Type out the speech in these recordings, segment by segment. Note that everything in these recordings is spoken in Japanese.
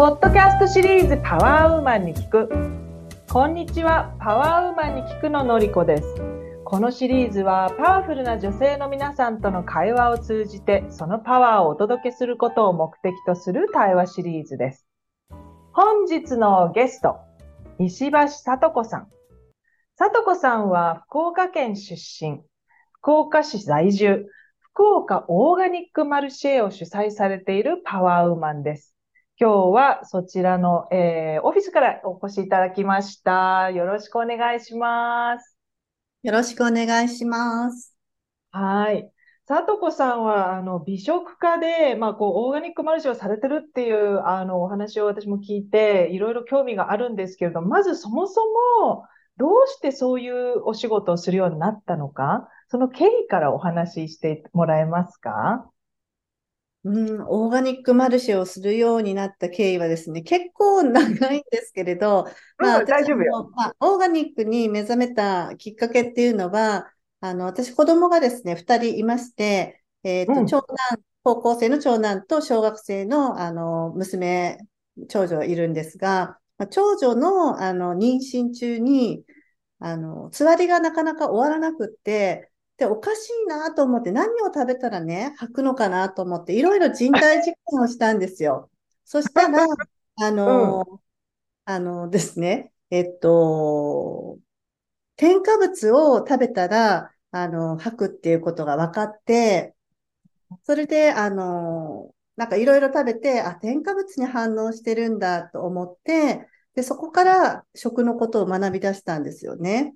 ポッドキャストシリーズパワーウーマンに聞く。こんにちは、パワーウーマンに聞くののりこです。このシリーズはパワフルな女性の皆さんとの会話を通じてそのパワーをお届けすることを目的とする対話シリーズです。本日のゲスト、石橋聡子さん。聡子さんは福岡県出身、福岡市在住、福岡オーガニックマルシェを主催されているパワーウーマンです。今日はそちらの、えー、オフィスからお越しいただきました。よろしくお願いします。よろしくお願いします。はい。さとこさんは、あの、美食家で、まあ、こう、オーガニックマルシェをされてるっていう、あの、お話を私も聞いて、いろいろ興味があるんですけれども、まずそもそも、どうしてそういうお仕事をするようになったのか、その経緯からお話ししてもらえますか？うん、オーガニックマルシェをするようになった経緯はですね、結構長いんですけれど、まあ、大丈夫よ。まあ、オーガニックに目覚めたきっかけっていうのは、あの、私子供がですね、2人いまして、えっ、ー、と、うん、長男、高校生の長男と小学生の、あの、娘、長女いるんですが、まあ、長女の、あの、妊娠中に、あの、つわりがなかなか終わらなくって、で、おかしいなと思って、何を食べたらね、吐くのかなと思って、いろいろ人体実験をしたんですよ。そしたら、あの、うん、あのですね、えっと、添加物を食べたら、あの、吐くっていうことが分かって、それで、あの、なんかいろいろ食べて、あ、添加物に反応してるんだと思って、で、そこから食のことを学び出したんですよね。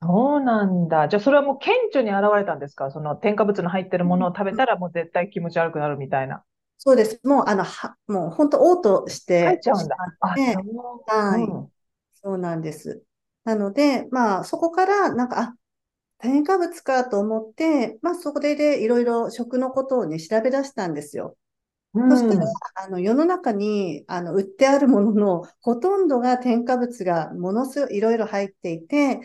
そうなんだ。じゃあ、それはもう顕著に現れたんですか？その添加物の入ってるものを食べたらもう絶対気持ち悪くなるみたいな。そうです。もう、あの、は、もう本当、嘔吐して入っちゃうんだ。あ、そうはい、うん。そうなんです。なので、まあ、そこから、なんか、あ、添加物かと思って、まあ、それでいろいろ食のことをね、調べ出したんですよ。うん、そしたら、あの、世の中に、あの、売ってあるものの、ほとんどが添加物がものすごいいろいろ入っていて、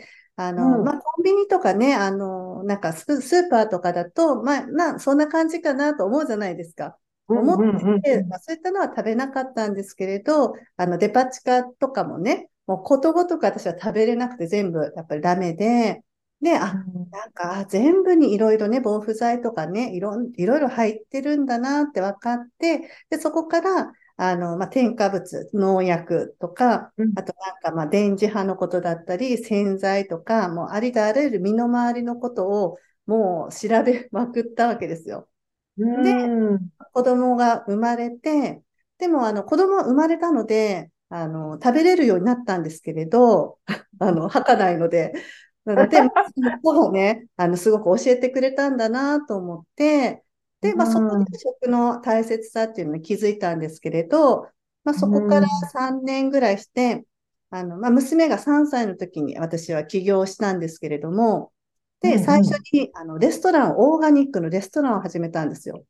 あの、うん、まあ、コンビニとかね、あの、なんかスーパーとかだと、まあ、な、そんな感じかなと思うじゃないですか。思ってて、まあ、そういったのは食べなかったんですけれど、あの、デパ地下とかもね、もうことごとく私は食べれなくて全部やっぱりダメで、で、あ、なんか全部にいろいろね、防腐剤とかね、いろいろ入ってるんだなって分かって、で、そこから、あの、まあ、添加物、農薬とか、うん、あとなんか、まあ、電磁波のことだったり、洗剤とか、もうありとあらゆる身の回りのことを、もう調べまくったわけですよ。で、子供が生まれて、でも、あの、子供生まれたので、あの、食べれるようになったんですけれど、あの、吐かないので、なので、そのね、あの、すごく教えてくれたんだなと思って、で、まあ、そこで食の大切さっていうのに気づいたんですけれど、まあ、そこから3年ぐらいして、あの、まあ、娘が3歳の時に私は起業したんですけれども、で、最初に、あの、レストラン、オーガニックのレストランを始めたんですよ。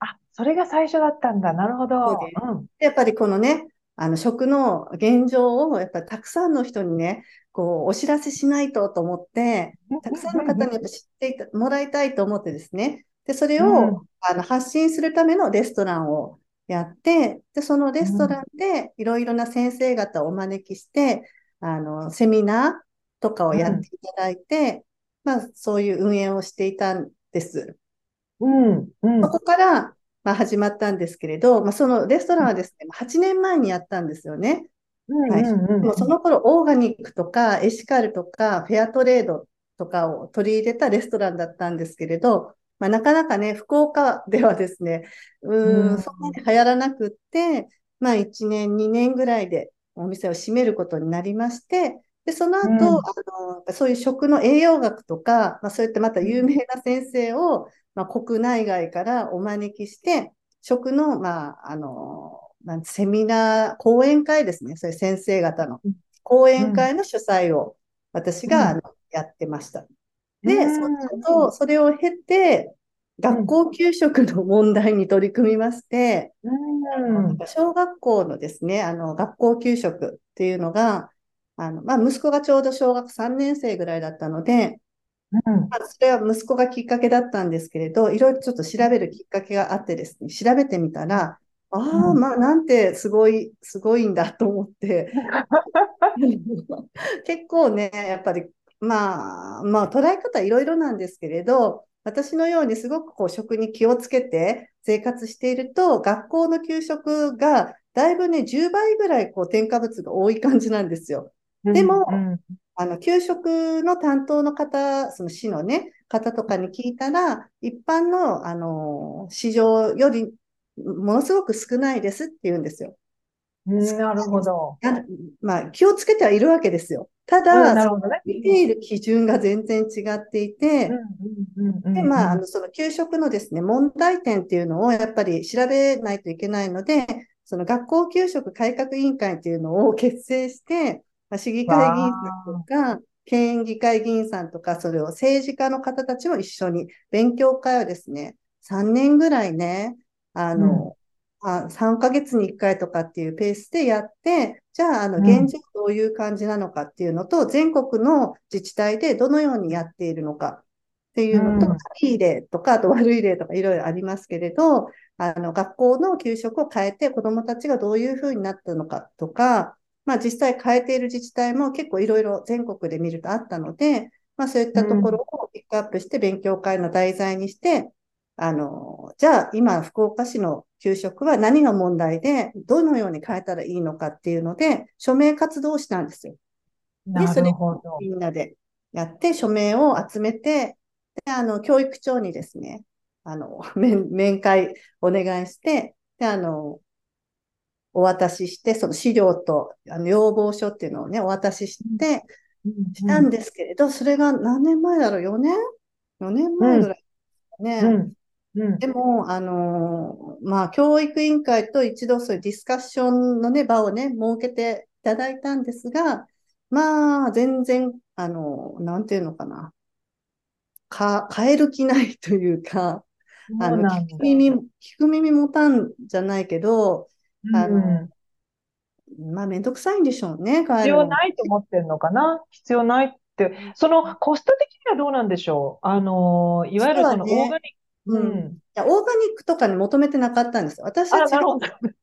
あ、それが最初だったんだ。なるほど。うん、やっぱりこのね、あの、食の現状を、やっぱりたくさんの人にね、こう、お知らせしないとと思って、たくさんの方にやっぱ知ってもらいたいと思ってですね、で、それを、うん、あの発信するためのレストランをやって、で、そのレストランでいろいろな先生方をお招きして、あの、セミナーとかをやっていただいて、うん、まあ、そういう運営をしていたんです。うん、うん、そこから、まあ、始まったんですけれど、まあ、そのレストランはですね、8年前にやったんですよね。はい、でもその頃、オーガニックとかエシカルとかフェアトレードとかを取り入れたレストランだったんですけれど、まあ、なかなかね、福岡ではですね、うん、そんなに流行らなくって、まあ1年、2年ぐらいでお店を閉めることになりまして、で、その後、うん、あの、そういう食の栄養学とか、まあそういったまた有名な先生を、まあ国内外からお招きして、食の、まあ、あの、なんセミナー、講演会ですね。そういう先生方の講演会の主催を私が、うん、やってました。で、その後、それを経て、学校給食の問題に取り組みまして、うん、小学校のですね、あの、学校給食っていうのが、あの、まあ、息子がちょうど小学3年生ぐらいだったので、うん、まあ、それは息子がきっかけだったんですけれど、いろいろちょっと調べるきっかけがあってですね、調べてみたら、ああ、まあ、なんてすごい、すごいんだと思って、結構ね、やっぱり、まあ、まあ、捉え方いろいろなんですけれど、私のようにすごくこう食に気をつけて生活していると、学校の給食がだいぶね、10倍ぐらいこう添加物が多い感じなんですよ。でも、うんうん、あの、給食の担当の方、その市のね、方とかに聞いたら、一般の、あの、市場よりものすごく少ないですって言うんですよ。なるほど。まあ、気をつけてはいるわけですよ。ただ、ね、見ている基準が全然違っていて、で、まあ、あの、その給食のですね、問題点っていうのをやっぱり調べないといけないので、その学校給食改革委員会っていうのを結成して、市議会議員さんとか、県議会議員さんとか、それを政治家の方たちも一緒に勉強会をですね、3年ぐらいね、あの、うん、3ヶ月に1回とかっていうペースでやって、じゃあ、あの、現状どういう感じなのかっていうのと、うん、全国の自治体でどのようにやっているのかっていうのと、うん、いい例とか、あと悪い例とかいろいろありますけれど、あの、学校の給食を変えて子供たちがどういうふうになったのかとか、まあ実際変えている自治体も結構いろいろ全国で見るとあったので、まあそういったところをピックアップして勉強会の題材にして、あの、じゃあ今福岡市の給食は何が問題で、どのように変えたらいいのかっていうので、署名活動をしたんですよ。で、それをみんなでやって、署名を集めて、で、あの、教育長にですね、あの、面面会お願いして、で、あの、お渡しして、その資料とあの要望書っていうのをね、お渡しして、したんですけれど、それが何年前だろう ?4 年 ?4 年前ぐらいですね。うんうん、でも、あのー、まあ、教育委員会と一度そういうディスカッションのね、場をね、設けていただいたんですが、まあ、全然、あのー、なんていうのかな。か、変える気ないというか、あの、聞く耳、聞く耳持たんじゃないけど、あの、うん、まあ、めんどくさいんでしょうね、必要ないと思ってるのかな？必要ないって、そのコスト的にはどうなんでしょう？あの、いわゆるそのオーガニック、うん。いや、オーガニックとかに求めてなかったんです私たちが、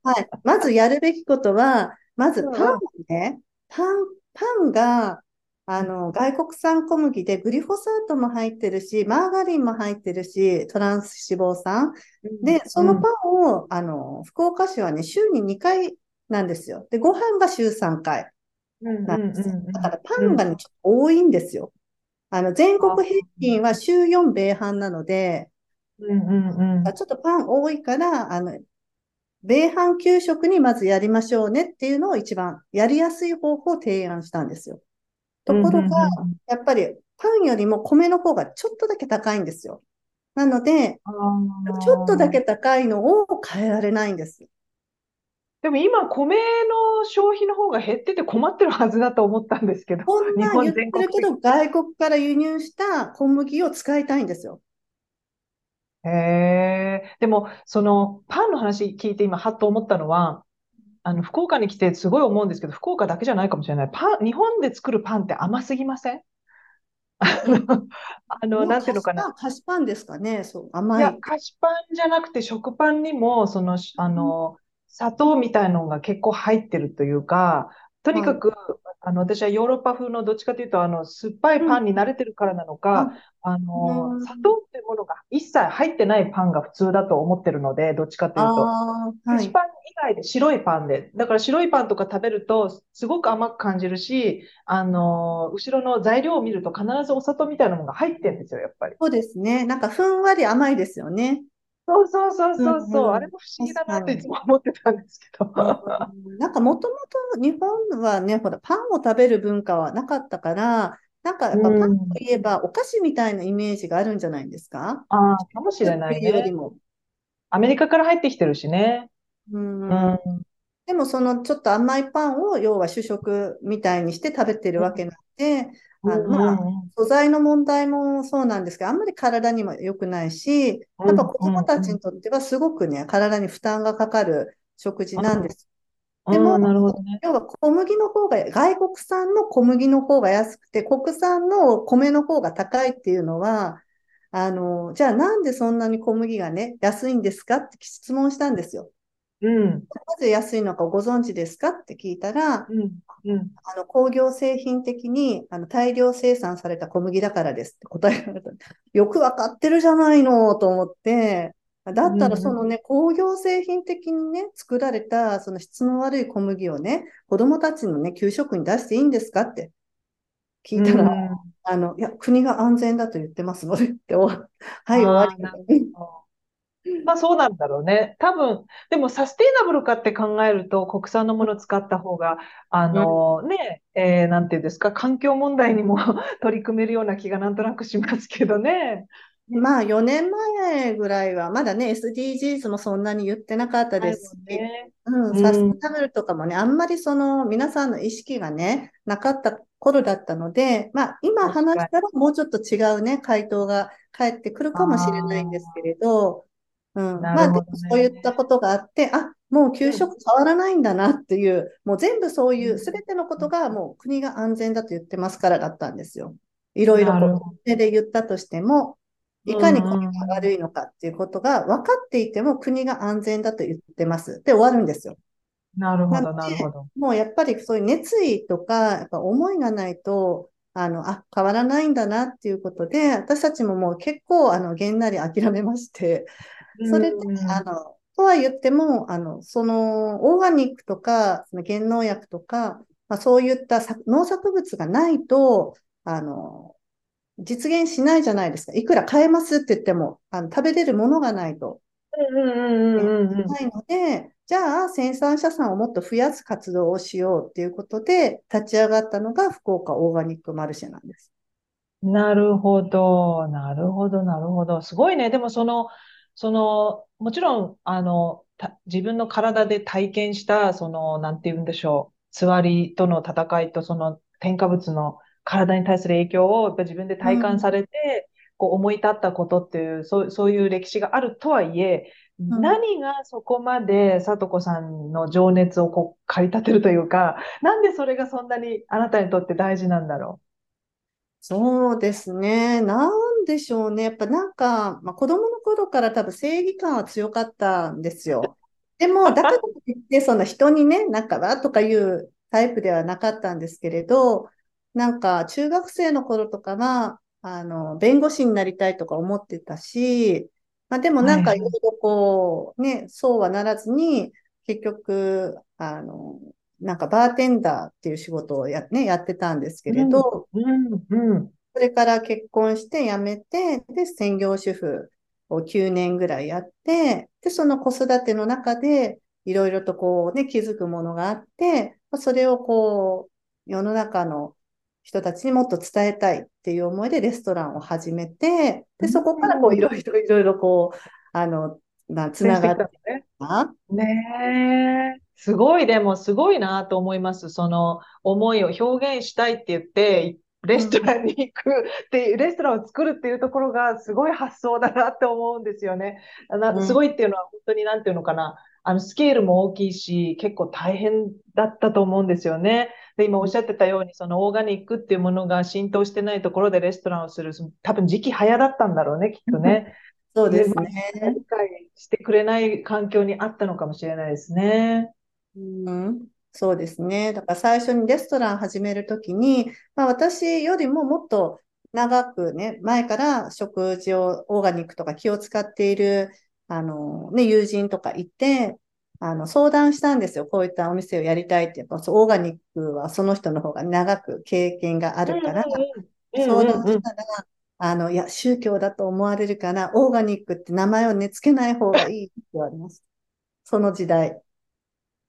はい。まずやるべきことは、まずパンね、パン、パンが、あの、外国産小麦でグリフォサートも入ってるし、マーガリンも入ってるし、トランス脂肪酸。で、そのパンを、あの、福岡市はね、週に2回なんですよ。で、ご飯が週3回なんですよ。だからパンがね、ちょっと多いんですよ。あの、全国平均は週4米半なので、うんうんうん、ちょっとパン多いから、あの、米飯給食にまずやりましょうねっていうのを一番やりやすい方法を提案したんですよ。ところが、やっぱりパンよりも米の方がちょっとだけ高いんですよ。なので、ちょっとだけ高いのを変えられないんです。でも今、米の消費の方が減ってて困ってるはずだと思ったんですけど、こんな言ってるけど、外国から輸入した小麦を使いたいんですよ。へえ。でも、その、パンの話聞いて今、はっと思ったのは、あの、福岡に来てすごい思うんですけど、福岡だけじゃないかもしれない。パン、日本で作るパンって甘すぎません？あの、なんていうのかな。菓子パンですかね？そう、甘い。いや、菓子パンじゃなくて食パンにも、その、あの、砂糖みたいなのが結構入ってるというか、とにかく、あの、私はヨーロッパ風のどっちかというと、あの、酸っぱいパンに慣れてるからなのか、あの、砂糖っていうものが一切入ってないパンが普通だと思ってるので、どっちかというと。菓子パン以外で白いパンで。だから白いパンとか食べると、すごく甘く感じるし、あの、後ろの材料を見ると必ずお砂糖みたいなものが入ってるんですよ、やっぱり。そうですね。なんかふんわり甘いですよね。そうそうそうそうそう、うんうん、あれも不思議だなっていつも思ってたんですけど。なんかもともと日本はね、ほら、パンを食べる文化はなかったから、なんかやっぱパンといえばお菓子みたいなイメージがあるんじゃないんですか？ああ、かもしれないね。よりも。アメリカから入ってきてるしね。うん。うんでもそのちょっと甘いパンを要は主食みたいにして食べてるわけなんで、あの、まあ、素材の問題もそうなんですけど、あんまり体にも良くないし、やっぱ子供たちにとってはすごくね、体に負担がかかる食事なんです。でも、なるほどね、要は小麦の方が、外国産の小麦の方が安くて、国産の米の方が高いっていうのは、あの、じゃあなんでそんなに小麦がね、安いんですかって質問したんですよ。うん。なぜ安いのかご存知ですかって聞いたら、うん。うん。あの工業製品的にあの大量生産された小麦だからですって答えられた。よくわかってるじゃないのと思って、だったらそのね、工業製品的にね、作られたその質の悪い小麦をね、子供たちのね、給食に出していいんですかって聞いたら、うんあの、いや、国が安全だと言ってますのでって、おはい、終わりまあそうなんだろうね。多分、でもサステイナブルかって考えると国産のものを使った方が、あのね、えーなんていうんですか、環境問題にも 取り組めるような気がなんとなくしますけどね。まあ、4年前ぐらいは、まだね、SDGs もそんなに言ってなかったですし、ね。うん、うんサステナブルとかもね、あんまりその皆さんの意識がね、なかった頃だったので、まあ今話したらもうちょっと違うね、回答が返ってくるかもしれないんですけれど、うん、なまあそういったことがあって、あ、もう給食変わらないんだなっていう、もう全部そういうう、んすべてのことがもう国が安全だと言ってますからだったんですよ。いろいろこう、手で言ったとしても、いかに国が悪いのかっていうことが分かっていても国が安全だと言ってます。で終わるんですよ。なるほど、なるほど。もうやっぱりそういう熱意とか、やっぱ思いがないと、あの、あ、変わらないんだなっていうことで、私たちももう結構、あの、げんなり諦めまして、それで、うんあの、とは言っても、あの、その、オーガニックとか、その減農薬とか、まあ、そういったさ農作物がないと、あの、実現しないじゃないですか。いくら買えますって言っても、あの、食べれるものがないと。うんうんうんうんうんないので、じゃあ生産者さんをもっと増やす活動をしようっていうことで立ち上がったのが福岡オーガニックマルシェなんです。なるほど、なるほど、なるほど。すごいね。でもその、その、もちろん、あの、た自分の体で体験した、その、なんて言うんでしょう。つわりとの戦いと、その添加物の体に対する影響をやっぱ自分で体感されて、こう思い立ったことっていう、そう、そういう歴史があるとはいえ、ん何がそこまで聡子さんの情熱をこう駆り立てるというか、なんでそれがそんなにあなたにとって大事なんだろそうですね。なんでしょうね。やっぱなんか、まあ、子供の頃から多分正義感は強かったんですよ。でも、だからといって、その人にね、なんかわーとかいうタイプではなかったんですけれど、なんか中学生の頃とかは、あの、弁護士になりたいとか思ってたし、まあでもなんかはいいろいろこう、ね、そうはならずに、結局、あの、なんかバーテンダーっていう仕事をや、ね、やってたんですけれど、う。うん、うん。それから結婚して辞めて、で、専業主婦を9年ぐらいやって、で、その子育ての中で、いろいろとこうね、気づくものがあって、まあそれをこう、世の中の人たちにもっと伝えたいっていう思いでレストランを始めて、で、そこからこう、いろいろいろいろこう、あの、な、つながってた。ねえ。すごい、でもすごいなと思います。その思いを表現したいって言って、レストランに行くっていう、レストランを作るっていうところがすごい発想だなって思うんですよね。すごいっていうのは本当になんていうのかな。あの、スケールも大きいし、結構大変だったと思うんですよね。で、今おっしゃってたように、そのオーガニックっていうものが浸透してないところでレストランをする、多分時期早だったんだろうね、きっとね。そうですまあね。理解してくれない環境にあったのかもしれないですね。うん、そうですね。だから最初にレストラン始めるときに、まあ、私よりももっと長くね、前から食事をオーガニックとか気を使っている、あのね、友人とかいて、あの相談したんですよ。こういったお店をやりたいって。やっぱオーガニックはその人の方が長く経験があるから、相談したら、あの、いや、宗教だと思われるから、オーガニックって名前をね、つけない方がいいって言われました。その時代。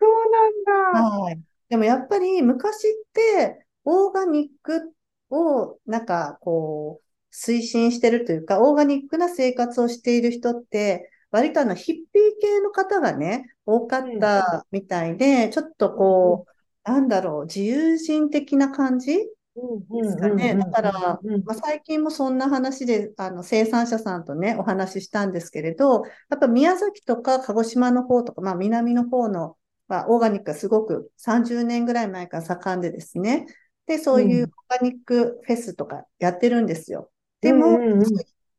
そうなんだ。はい。でもやっぱり昔って、オーガニックをなんかこう、推進してるというか、オーガニックな生活をしている人って、割とあのヒッピー系の方がね、多かったみたいで、ちょっとこう、なんだろう、自由人的な感じですかね。だから、まあ、最近もそんな話で、あの、生産者さんとね、お話ししたんですけれど、やっぱ宮崎とか鹿児島の方とか、まあ、南の方の、まあ、オーガニックがすごく30年ぐらい前から盛んでですね。で、そういうオーガニックフェスとかやってるんですよ。でも、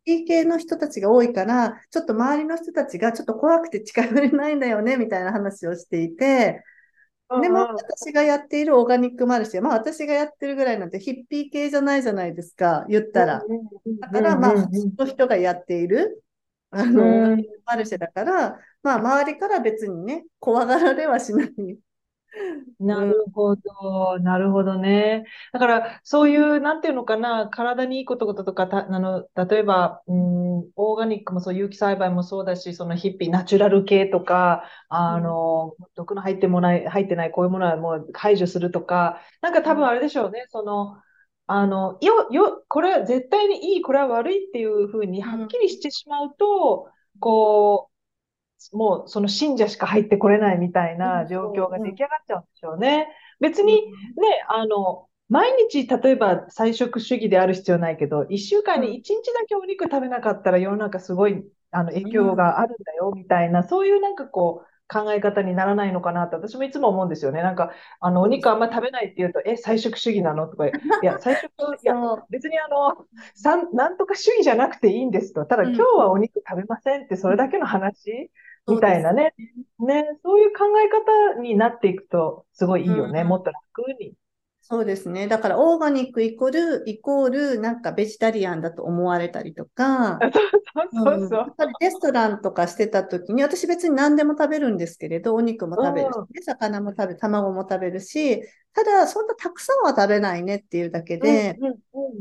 ー系の人たちが多いから、ちょっと周りの人たちがちょっと怖くて近寄れないんだよね、みたいな話をしていて、でも私がやっているオーガニックマルシェ、まあ私がやってるぐらいなんてヒッピー系じゃないじゃないですか、言ったら。だからまあ普通の人がやっている、あの、マルシェだから、まあ周りから別にね、怖がられはしない。なるほど、なるほどね。だから、そういう、なんていうのかな、体にいいこととか、た、あの、例えば、うん、オーガニックもそう、有機栽培もそうだし、そのヒッピー、ナチュラル系とか、あの、毒の入ってもない、入ってない、こういうものはもう排除するとか、なんか多分あれでしょうね、その、あの、よ、よ、これは絶対にいい、これは悪いっていうふうにはっきりしてしまうと、こう、もうその信者しか入ってこれないみたいな状況が出来上がっちゃうんでしょうね。別にね、あの、毎日例えば菜食主義である必要ないけど、一週間に一日だけお肉食べなかったら世の中すごいあの影響があるんだよみたいな、そういうなんかこう、考え方にならないのかなって私もいつも思うんですよね。なんか、あの、お肉あんま食べないって言うと、え、菜食主義なの？とか、いや、菜食、いや、別にあの、さん、なんとか主義じゃなくていいんですと。ただ今日はお肉食べませんって、それだけの話みたいなね。ね、そういう考え方になっていくと、すごいいいよね。もっと楽に。そうですね。だから、オーガニックイコール、イコール、なんかベジタリアンだと思われたりとか、そうそうそう。やっぱりレストランとかしてた時に、私別に何でも食べるんですけれど、お肉も食べるし、魚も食べ、卵も食べるし、ただ、そんなたくさんは食べないねっていうだけで、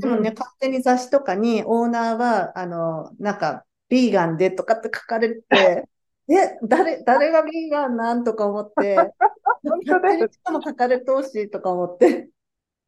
でもね、勝手に雑誌とかに、オーナーは、あの、なんか、ビーガンでとかって書かれて、え、誰、誰がビーガンなんとか思って、本当だよ。しかも書かれてほしいとか思って。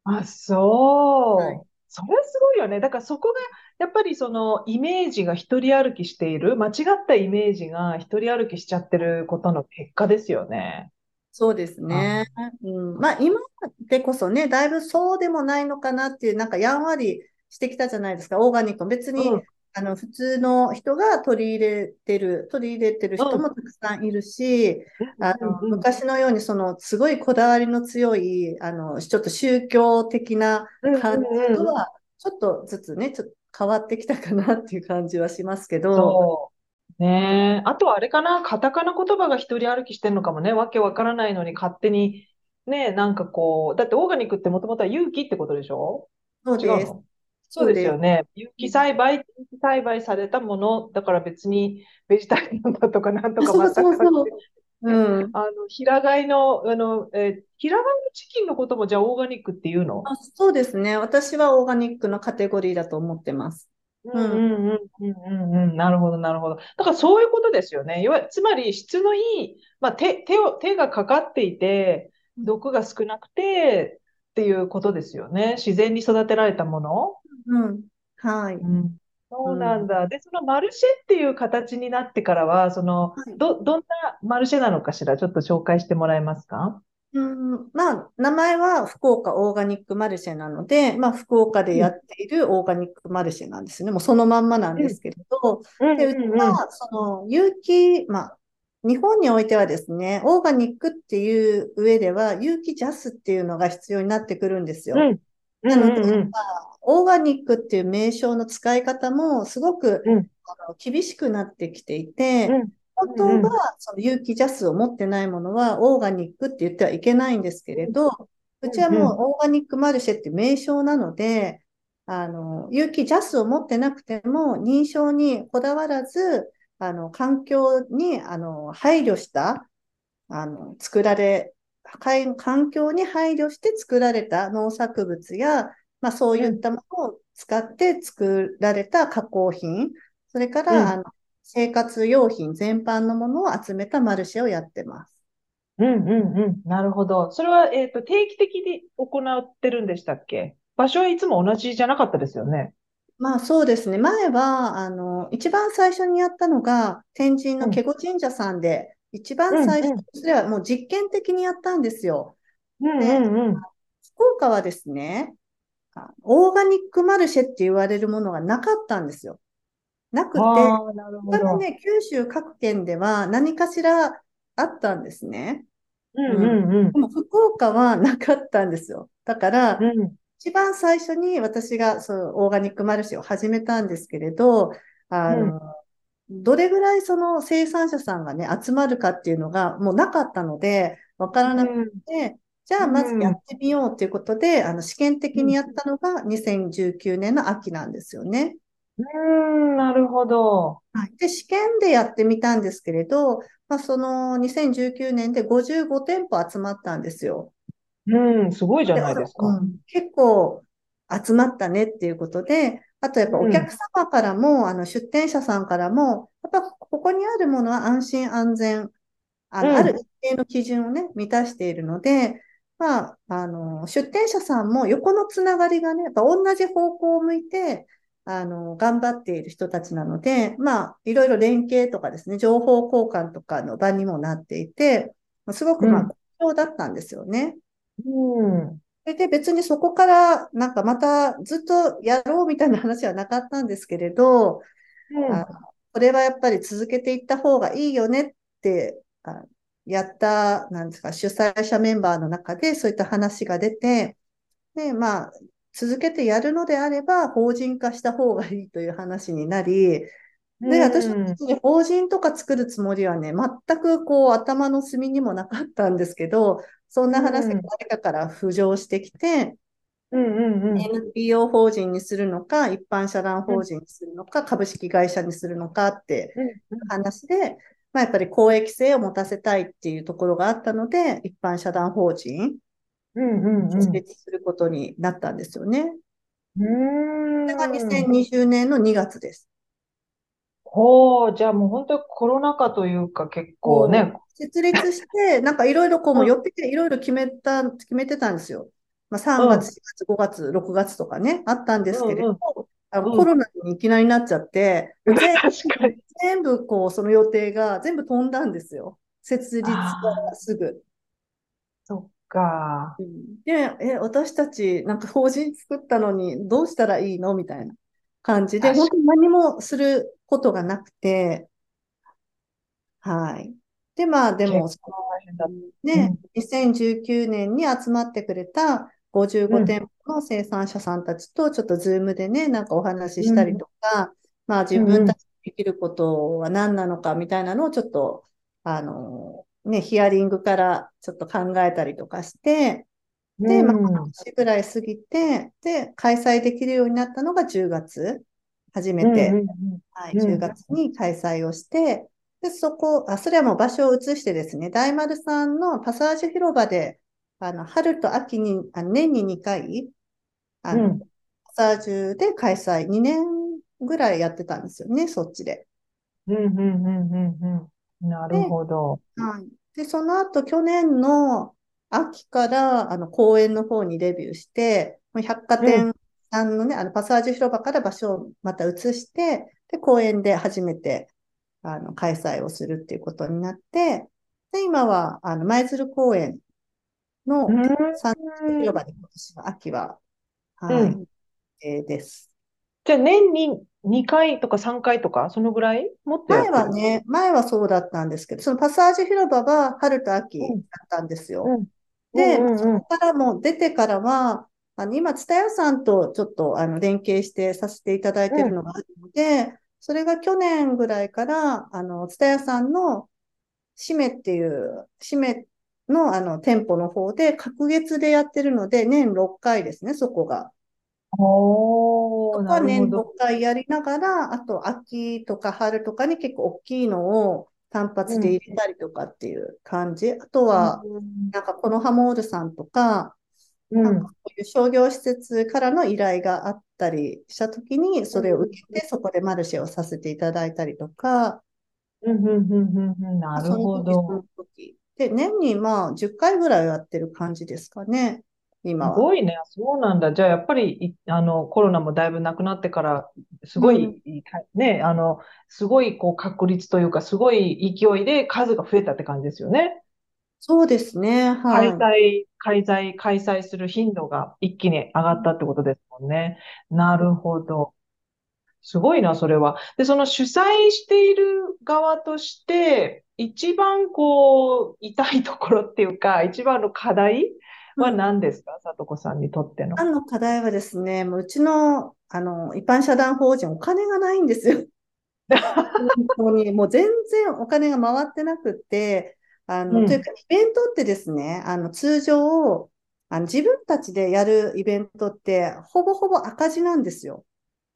あ、そう。はいそれすごいよね。だからそこが、やっぱりそのイメージが一人歩きしている、間違ったイメージが一人歩きしちゃってることの結果ですよね。そうですね。うん、まあ今でこそね、だいぶそうでもないのかなっていう、なんかやんわりしてきたじゃないですか、オーガニック。別に、うんあの普通の人が取り入れてる、取り入れてる人もたくさんいるし、あの昔のようにそのすごいこだわりの強い、あのちょっと宗教的な感じとは、ちょっとずつね、ちょっと変わってきたかなっていう感じはしますけど。ねえ。あとはあれかな、カタカナ言葉が一人歩きしてるのかもね。わけわからないのに勝手に、ねえ、なんかこう、だってオーガニックってもともとは有機ってことでしょ？そうです。そうですよね。有機栽培、有機栽培されたもの、だから別にベジタリアンだとかなんとかそうそうそう。うん。あの、平飼いの、あの、えー平飼いのチキンのこともじゃあオーガニックっていうの？あそうですね。私はオーガニックのカテゴリーだと思ってます。うんうんうんうんうんうん。なるほど、なるほど。だからそういうことですよね。つまり質のいい、まあ、手、手を、手がかかっていて、毒が少なくてっていうことですよね。自然に育てられたもの。うん。はい。うん。そうなんだ。で、そのマルシェっていう形になってからは、その、はいど、どんなマルシェなのかしら、ちょっと紹介してもらえますか？うん、まあ、名前は福岡オーガニックマルシェなので、まあ、福岡でやっているオーガニックマルシェなんですね。もうそのまんまなんですけれど、うんで、うちは、その、有機、まあ、日本においてはですね、オーガニックっていう上では、有機ジャスっていうのが必要になってくるんですよ。うん。なので、うんうん。オーガニックっていう名称の使い方もすごく、うん。あの厳しくなってきていて、うん。本当はその有機ジャスを持ってないものはオーガニックって言ってはいけないんですけれど、うちはもうオーガニックマルシェって名称なので、あの、有機ジャスを持ってなくても認証にこだわらず、あの、環境に、あの、配慮した、あの、作られ、環環境に配慮して作られた農作物や、まあそういったものを使って作られた加工品、それから、うんあの生活用品全般のものを集めたマルシェをやってます。うんうんうん。なるほど。それは、えっと、定期的に行ってるんでしたっけ？場所はいつも同じじゃなかったですよね。まあそうですね。前は、あの、一番最初にやったのが、天神の華厳神社さんで、一番最初うんうん、それはもう実験的にやったんですよ。うんうんうん。福岡はですね、あオーガニックマルシェって言われるものがなかったんですよ。なくて、ああ、なるほど。他のね、九州各県では何かしらあったんですね。うんうんうんでも福岡はなかったんですよ。だから、うん。一番最初に私がそうオーガニックマルシェを始めたんですけれど、あの、どれぐらいその生産者さんがね、集まるかっていうのがもうなかったので、わからなくて、じゃあまずやってみようということで、あの試験的にやったのが2019年の秋なんですよね。うん、なるほど。はい。で、試験でやってみたんですけれど、まあ、その2019年で55店舗集まったんですよ。うん、すごいじゃないですか。うん、結構集まったねっていうことで、あとやっぱお客様からも、うん、あの出店者さんからも、やっぱここにあるものは安心安全、あの、うん、ある一定の基準をね、満たしているので、まあ、あの、出店者さんも横のつながりがね、やっぱ同じ方向を向いて、あの、頑張っている人たちなので、まあ、いろいろ連携とかですね、情報交換とかの場にもなっていて、すごくまあ、好評だったんですよね。うん。それで別にそこからなんかまたずっとやろうみたいな話はなかったんですけれど、うん、あこれはやっぱり続けていった方がいいよねってあやった、なんですか、主催者メンバーの中でそういった話が出て、で、まあ、続けてやるのであれば、法人化した方がいいという話になり、で、私は別に法人とか作るつもりはね、全くこう頭の隅にもなかったんですけど、そんな話が誰かから浮上してきて、うんうんうん、NPO 法人にするのか、一般社団法人にするのか、株式会社にするのかって話で、まあ、やっぱり公益性を持たせたいっていうところがあったので、一般社団法人を設立することになったんですよね。うん。それが2020年の2月です。ほう、じゃあもう本当にコロナ禍というか結構ね。設立して、なんかいろいろこう、もう予定いろいろ決めた、決めてたんですよ。まあ、3月、4月、5月、6月とかね、あったんですけれど、あのコロナにいきなりなっちゃって、全部こう、その予定が全部飛んだんですよ。設立からすぐ。そっか。で、え、私たちなんか法人作ったのにどうしたらいいの？みたいな感じで、本当に何もすることがなくて、はい。で、まあ、でも、ね、うん、2019年に集まってくれた55店舗の生産者さんたちと、ちょっとズームでね、なんかお話ししたりとか、うん、まあ、自分たちできることは何なのかみたいなのをちょっと、あの、ね、ヒアリングからちょっと考えたりとかして、で、まあ、半年ぐらい過ぎて、で、開催できるようになったのが10月、初めて、はい、10月に開催をして、で、そこ、あ、それはもう場所を移してですね、大丸さんのパサージュ広場で、あの、春と秋に、あ年に2回、あの、うん、パサージュで開催、2年ぐらいやってたんですよね、そっちで。うん、うん、うん、うん、なるほど。はい。で、その後、去年の秋から、あの、公園の方にデビューして、百貨店さんのね、うん、あの、パサージュ広場から場所をまた移して、で、公園で初めて、あの、開催をするっていうことになって、で、今は、あの、舞鶴公園の三広場で今年の秋は、はい、うん、えー、です。じゃあ年に2回とか3回とか、そのぐらいもっと前はね、前はそうだったんですけど、そのパサージュ広場は春と秋だったんですよ。うん、で、うんうんうん、そこからも出てからは、あの今、ツタヤさんとちょっとあの連携してさせていただいているのがあるので、うん、それが去年ぐらいから、あの、ツタヤさんの締めっていう、締めのあの店舗の方で、隔月でやってるので、年6回ですね、そこが。おー、な年6回やりながら、あと秋とか春とかに結構大きいのを単発で入れたりとかっていう感じ。うん、あとは、なんかこのハモールさんとか、うん、なんかこういう商業施設からの依頼があったりしたときに、それを受けて、そこでマルシェをさせていただいたりとか、うんうんうんうん、なるほど。で、年にまあ10回ぐらいやってる感じですかね。今は。すごいね。そうなんだ。じゃあ、やっぱり、あの、コロナもだいぶなくなってから、すごい、うん、ね、あの、すごい、こう、確率というか、すごい勢いで数が増えたって感じですよね。そうですね。はい。開催、開催、開催する頻度が一気に上がったってことですもんね。なるほど。すごいな、それは。で、その主催している側として、一番こう、痛いところっていうか、一番の課題は何ですか、さとこさんにとっての。あの課題はですね、もううちの、あの、一般社団法人お金がないんですよ。本当に、もう全然お金が回ってなくって、あの、うんというか、イベントってですね、あの、通常、あの、自分たちでやるイベントって、ほぼほぼ赤字なんですよ。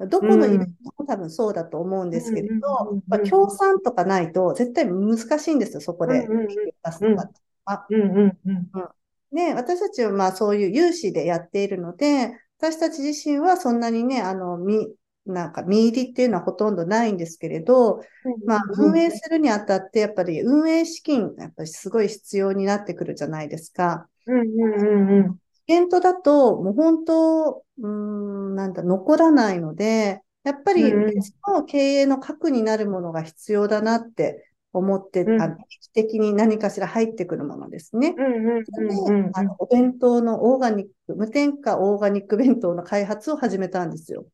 どこのイベントも多分そうだと思うんですけれどうん、まあ、協賛とかないと絶対難しいんですよ、そこでうんうんうん出すとか。あうんうんうん。で、私たちはまあそういう有志でやっているので、私たち自身はそんなにね、あの、み、なんか見入りっていうのはほとんどないんですけれど、まあ運営するにあたってやっぱり運営資金、やっぱりすごい必要になってくるじゃないですか。うんうんうんうん。イベントだともう本当、うーん、なんだ、残らないので、やっぱり別の経営の核になるものが必要だなって思って、うんあの定期的に何かしら入ってくるものですね。うんうんうんそれでうんうんあのお弁当のオーガニック、無添加オーガニック弁当の開発を始めたんですよ。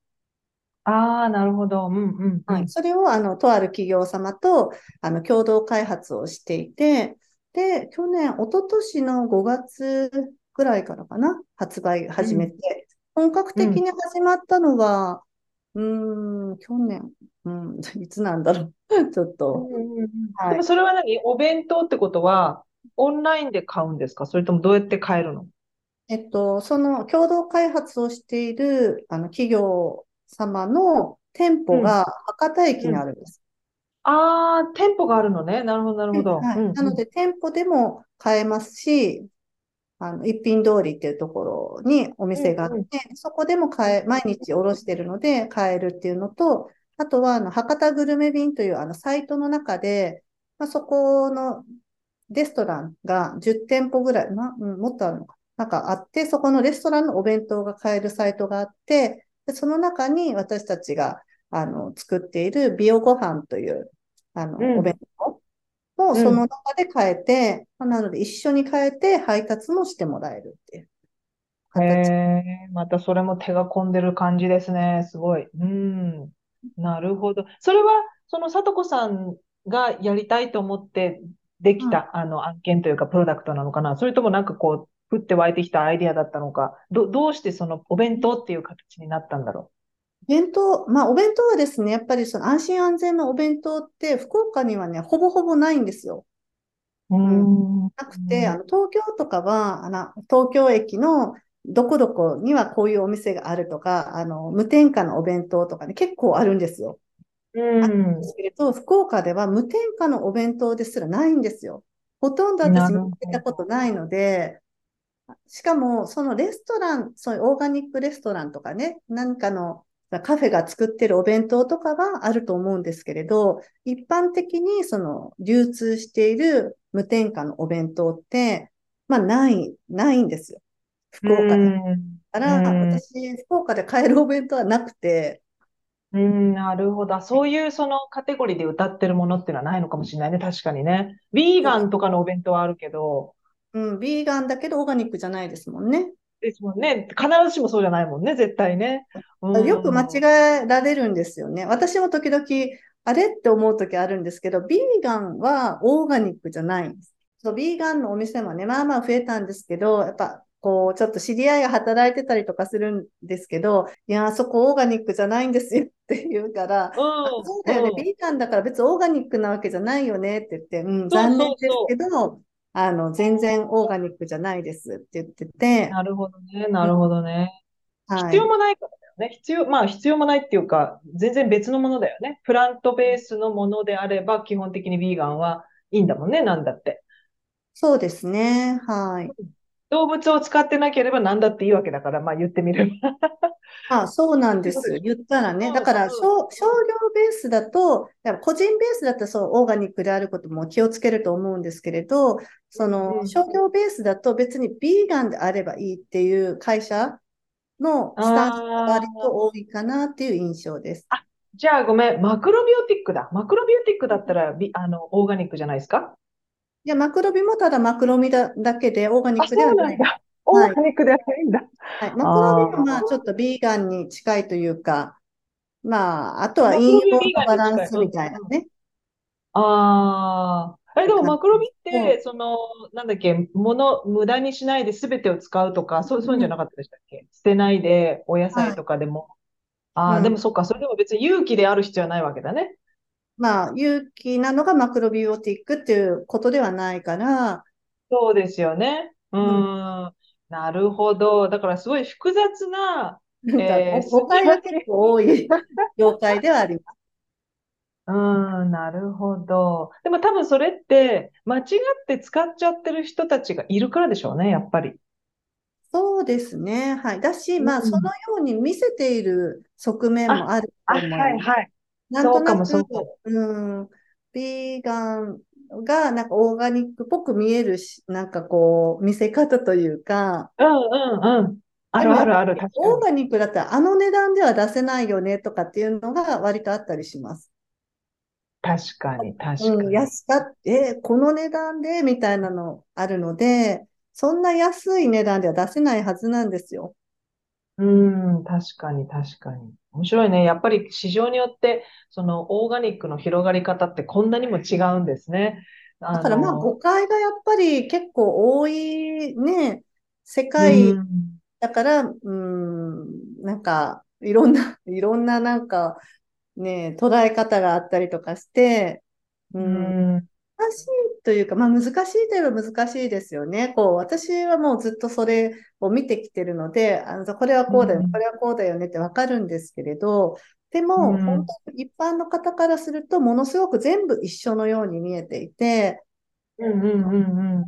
ああ、なるほど。うんうんうん。はい。それを、あの、とある企業様と、あの、共同開発をしていて、で、去年、一昨年の5月ぐらいからかな、発売始めて、本格的に始まったのは、うーん、去年、うん、いつなんだろう。ちょっうんと、でもそれは何？お弁当ってことは、オンラインで買うんですか？それともどうやって買えるの？えっと、その共同開発をしている、あの、企業様の店舗が博多駅にあるんです。ああ、店舗があるのね。なるほど、なるほど。はい。うんうんなので、店舗でも買えますし、あの、一品通りっていうところにお店があって、うんそこでも買え、毎日おろしてるので買えるっていうのと、あとは、あの、博多グルメ便というあの、サイトの中で、まあ、そこのレストランが10店舗ぐらい、な、うん、もっとあるのか。なんかあって、そこのレストランのお弁当が買えるサイトがあって、でその中に私たちが、あの、作っているビオご飯という、あの、うんお弁当もうんその中で買えて、まあなので一緒に買えて配達もしてもらえるっていうへ形。え、またそれも手が込んでる感じですね。すごい。うん。なるほど。それは、そのさとこさんがやりたいと思ってできた、あの案件というかプロダクトなのかな？それともなんかこう、降って湧いてきたアイディアだったのか、ど、どうしてそのお弁当っていう形になったんだろ弁当、まあお弁当はですね、やっぱりその安心安全のお弁当って福岡にはね、ほぼほぼないんですよ。う。うん。なくて、あの東京とかは、あの東京駅のどこどこにはこういうお店があるとか、あの無添加のお弁当とかね、結構あるんですよ。うん。ですけれど、福岡では無添加のお弁当ですらないんですよ。ほとんど私見つけたことないので、しかもそのレストラン、そういうオーガニックレストランとかね、何かのカフェが作ってるお弁当とかはあると思うんですけれど、一般的にその流通している無添加のお弁当って、まあない、ないんですよ。福岡で。うん。だから、うん私、福岡で買えるお弁当はなくて、うん、なるほど。そういうそのカテゴリーで歌ってるものっていうのはないのかもしれないね。確かにね。ビーガンとかのお弁当はあるけど、うん、ビーガンだけどオーガニックじゃないですもんね。ですもんね。必ずしもそうじゃないもんね。絶対ね。うんよく間違えられるんですよね。私も時々、あれ？って思う時あるんですけど、ビーガンはオーガニックじゃないんです。そう、ビーガンのお店もね、まあまあ増えたんですけど、やっぱ、こう、ちょっと知り合いが働いてたりとかするんですけど、いや、あそこオーガニックじゃないんですよって言うから。そうだよね、うんビーガンだから別にオーガニックなわけじゃないよねって言って、うん、残念ですけど、あの、全然オーガニックじゃないですって言ってて、なるほどね。なるほどね。はい必要もないからだよね。必要、まあ必要もないっていうか、全然別のものだよね。プラントベースのものであれば、基本的にビーガンはいいんだもんね。なんだって。そうですね、はい。動物を使ってなければ何だっていいわけだから、まあ言ってみれば。あ、そうなんです。言ったらね。うんだから、うん商、商業ベースだと、やっぱ個人ベースだとそう、オーガニックであることも気をつけると思うんですけれど、そうんの、商業ベースだと別にビーガンであればいいっていう会社のスタンスが割と多いかなっていう印象です。じゃあごめん、マクロビオティックだ。マクロビオティックだったらビ、あの、オーガニックじゃないですか？いや、マクロビもただマクロミだ、だけでオーガニッあ、クではない。なんだ。オーガニックではないんだ。はい。マクロビはまあちょっとビーガンに近いというか、まあ、あとは飲用のバランスみたいなね。ああ、あれでもマクロビって、その、なんだっけ、物、無駄にしないで全てを使うとか、そう、そういうんじゃなかったでしたっけ、捨てないで、お野菜とかでも。はい、ああ、うん、でもそっか、それでも別に勇気である必要はないわけだね。まあ、勇気なのがマクロビオティックっていうことではないから。そうですよね。うん。うんなるほど。だからすごい複雑な、えー、誤解が結構多い業界ではあります。うん、なるほど。でも多分それって間違って使っちゃってる人たちがいるからでしょうね、やっぱり。そうですね。はい。だし、まあ、そのように見せている側面もあると思います。はいはい。なんとなく、うん、ビーガンがなんかオーガニックっぽく見えるし、なんかこう、見せ方というか。うんうんうん。あるあるある。オーガニックだったらあの値段では出せないよねとかっていうのが割とあったりします。確かに、確かに。うん、安かっえこの値段でみたいなのあるので、そんな安い値段では出せないはずなんですよ。うん、確かに、確かに。面白いね。やっぱり市場によって、そのオーガニックの広がり方ってこんなにも違うんですね。だからまあ誤解がやっぱり結構多いね、世界だから、うん、なんかいろんな、いろんななんかね、捉え方があったりとかして、うん、難しいというか、まあ難しいといえば難しいですよね。こう、私はもうずっとそれを見てきてるので、あのこれはこうだよね、これはこうだよねってわかるんですけれど、でも、うん、本当に一般の方からすると、ものすごく全部一緒のように見えていて、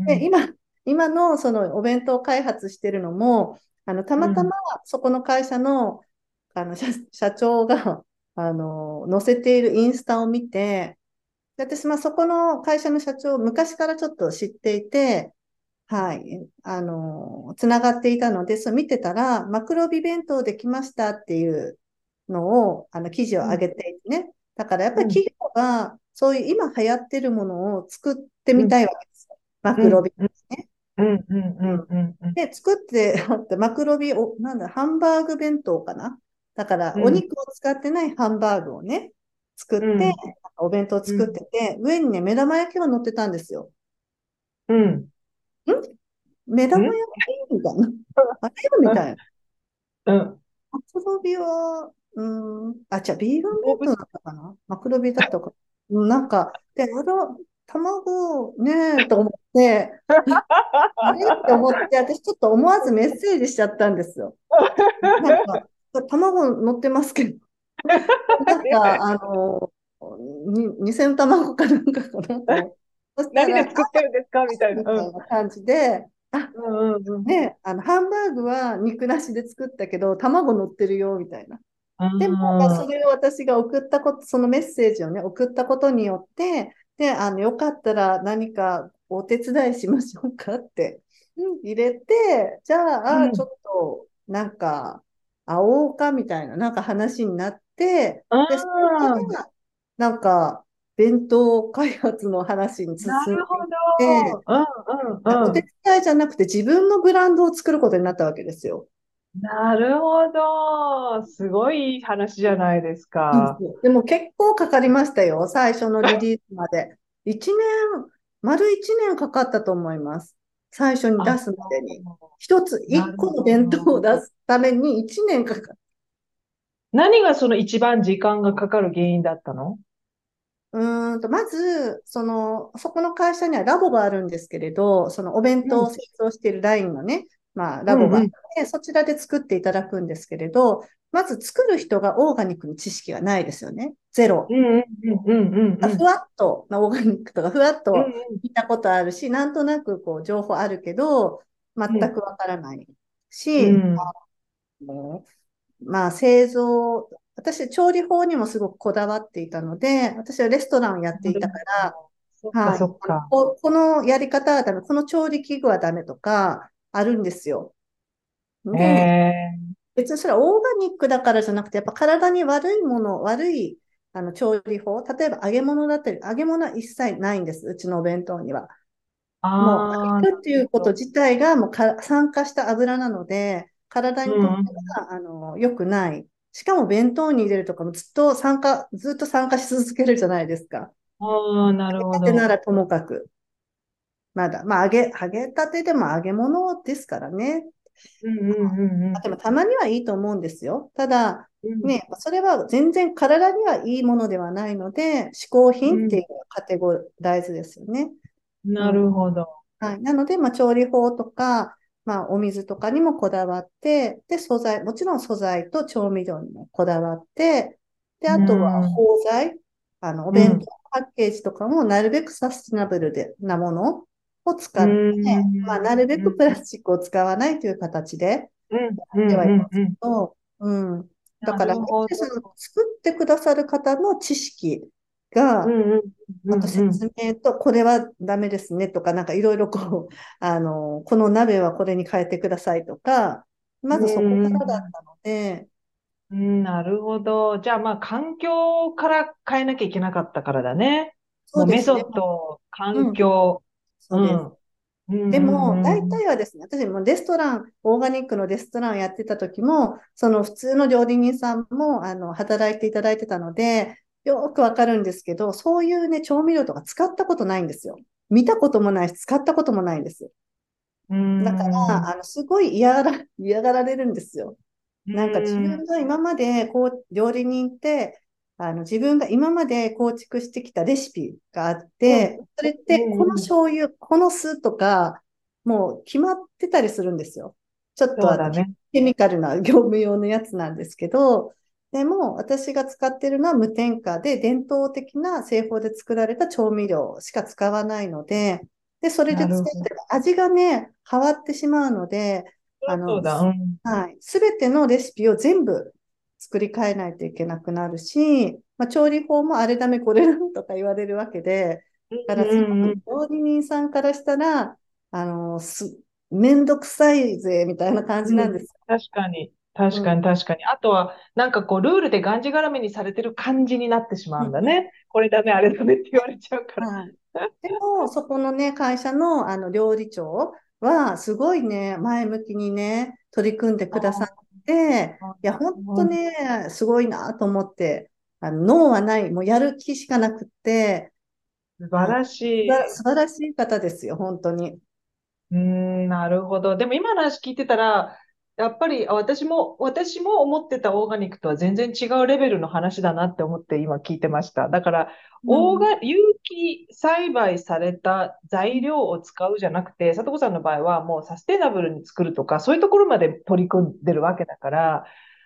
で今、今のそのお弁当開発してるのも、あのたまたまそこの会社のあの社長があの、載せているインスタを見て、私、まあ、そこの会社の社長、昔からちょっと知っていて、はい、あの、つながっていたので、そう見てたら、マクロビ弁当できましたっていうのを、あの、記事を上げていてね。だからやっぱり企業が、そういう今流行ってるものを作ってみたいわけですよ。マクロビ。ですね。で、作って、マクロビ、お、なんだ、ハンバーグ弁当かな。だから、お肉を使ってないハンバーグをね、作って、うん、お弁当作ってて、うん、上にね、目玉焼きが乗ってたんですよ。うん。ん？目玉焼きみたいな。あれみたいな。うん。マクロビは、うん、あ、じゃあ、ビーガン弁当だったかな？マクロビだったか。な？んか、で、あの、卵ねえと思って、あれ？って思って、私ちょっと思わずメッセージしちゃったんですよ。なんか、卵乗ってますけど。なんか、あの、に2000卵かなんかかな。何で作ってるんですか？みたいな。感じで、あ、うんうんうん、ね、あの、ハンバーグは肉なしで作ったけど、卵乗ってるよ、みたいな。でも、まあ、それを私が送ったこと、そのメッセージをね、送ったことによって、で、あの、よかったら何かお手伝いしましょうかって入れて、じゃあ、うん、ちょっと、なんか、会おうかみたいな、なんか話になって、で、それが、なんか、弁当開発の話に進んでうんうんうん、お手伝いじゃなくて自分のブランドを作ることになったわけですよ。なるほど。すごい話じゃないですか。でも結構かかりましたよ。最初のリリースまで。一年、丸一年かかったと思います。最初に出すまでに。一つ、一個の弁当を出すために一年かかる。何がその一番時間がかかる原因だったの？うんと、まず、その、そこの会社にはラボがあるんですけれど、そのお弁当を製造しているラインのね、まあ、ラボがあって、うんうん、そちらで作っていただくんですけれど、まず作る人がオーガニックの知識がないですよね。ゼロ。ふわっとオーガニックとかふわっと聞いたことあるし、なんとなくこう情報あるけど、全くわからないし、うん、まあ製造、私調理法にもすごくこだわっていたので、私はレストランをやっていたから、はい、ここのやり方はダメ、この調理器具はダメとかあるんですよ。で、えー別にそれはオーガニックだからじゃなくて、やっぱ体に悪いもの、悪いあの調理法、例えば揚げ物だったり、揚げ物は一切ないんです、うちのお弁当には。もう揚げるっていうこと自体がもうか酸化した油なので、体にとっては、うん、あの良くない。しかも弁当に入れるとかもずっと酸化、ずっと酸化し続けるじゃないですか。ああ、なるほ揚げたてなど。らともかく。まだ。まあ、揚げ、揚げたてでも揚げ物ですからね。うんうんうんうん。でもたまにはいいと思うんですよ。ただ、うんね、それは全然体にはいいものではないので、嗜好品っていうカテゴライズですよね。なるほど。はい。なので、まあ、調理法とか、まあ、お水とかにもこだわって、で、素材、もちろん素材と調味料にもこだわって、で、あとはうん。包材、あの、お弁当パッケージとかもなるべくサステナブルでなものを使って、うん。まあ、なるべくプラスチックを使わないという形で、うん。うんではいますうんうん。と、うん。だから、作ってくださる方の知識が、うんうんうんあと説明と、これはダメですねとか、なんかいろいろこう、あの、この鍋はこれに変えてくださいとか、まずそこからだったので、うん、なるほど。じゃあまあ環境から変えなきゃいけなかったからだね。そうですね。ッド、環境。そうです。うんうんでも、うん大体はですね、私もレストラン、オーガニックのレストランやってた時も、その普通の料理人さんも、あの、働いていただいてたので、よくわかるんですけど、そういうね、調味料とか使ったことないんですよ。見たこともないし、使ったこともないんです。うんだから、あの、すごい嫌がら、嫌がられるんですよ。なんか自分が今までこう料理人ってあの自分が今まで構築してきたレシピがあって、それってこの醤油、この酢とかもう決まってたりするんですよ。ちょっとね。ケミカルな業務用のやつなんですけど、でも私が使ってるのは無添加で伝統的な製法で作られた調味料しか使わないので、で、それで作ってる味がね、変わってしまうので、あのそうだ。うんはい。すべてのレシピを全部作り変えないといけなくなるし、まあ、調理法もあれダメこれダメとか言われるわけで、だから料理人さんからしたら、あの、す、めんどくさいぜ、みたいな感じなんです。確かに。確かに確かに。あとは、なんかこう、ルールでがんじがらめにされてる感じになってしまうんだね。これダメ、あれダメって言われちゃうから。はい。でも、そこのね、会社のあの料理長は、すごいね、前向きにね、取り組んでくださって、いや、本当ね、すごいなと思って、あの、脳はない、もうやる気しかなくって、素晴らしい。素晴らしい方ですよ、本当に。うーん、なるほど。でも今の話聞いてたら、やっぱりあ私も、私も思ってたオーガニックとは全然違うレベルの話だなって思って今聞いてました。だから、オーガ、有機栽培された材料を使うじゃなくて、さとこさんの場合はもうサステナブルに作るとか、そういうところまで取り組んでるわけだから、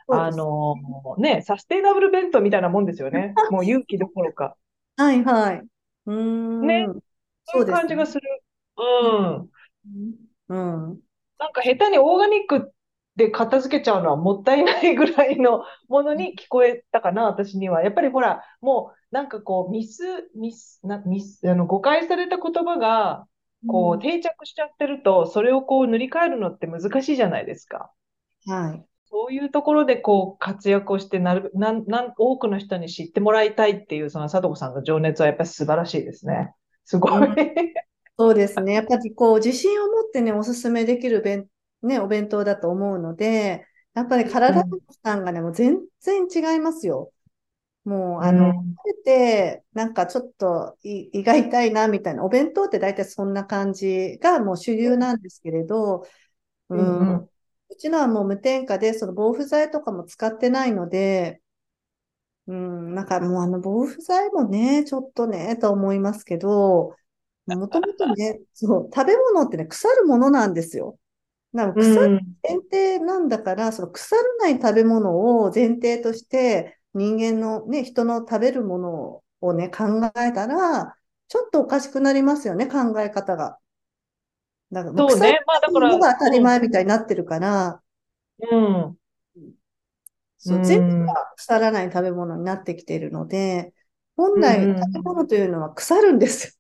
あの、ね、サステナブル弁当みたいなもんですよね。もう有機どころか。はいはい。うーん。ねそういう感じがする。うん。うん。なんか下手にオーガニックで片付けちゃうのはもったいないぐらいのものに聞こえたかな、私には。やっぱりほら、もうなんかこう、ミス、ミス、な、ミス、あの、誤解された言葉が、こう、定着しちゃってると、それをこう塗り替えるのって難しいじゃないですか。はい。そういうところでこう活躍をしてなる、なん、なん、多くの人に知ってもらいたいっていう、その佐藤さんの情熱はやっぱり素晴らしいですね。すごい。うんそうですね。やっぱりこう、自信を持ってね、おすすめできる弁、ね、お弁当だと思うので、やっぱり体の負担がね、もう全然違いますよ。もう、あの、うん食べて、なんかちょっと胃胃が痛いな、みたいな。お弁当って大体そんな感じがもう主流なんですけれど、ううんうんん、うちのはもう無添加で、その防腐剤とかも使ってないので、うん、なんかもうあの防腐剤もね、ちょっとね、と思いますけど、もともとね、そう、食べ物ってね、腐るものなんですよ。なんか腐るうん。前提なんだから、その腐らない食べ物を前提として、人間のね、人の食べるものをね、考えたら、ちょっとおかしくなりますよね、考え方が。だからも腐そうね。まあだから、が当たり前みたいになってるから、うん。そうう、ん全部が腐らない食べ物になってきているので、本来うん食べ物というのは腐るんですよ。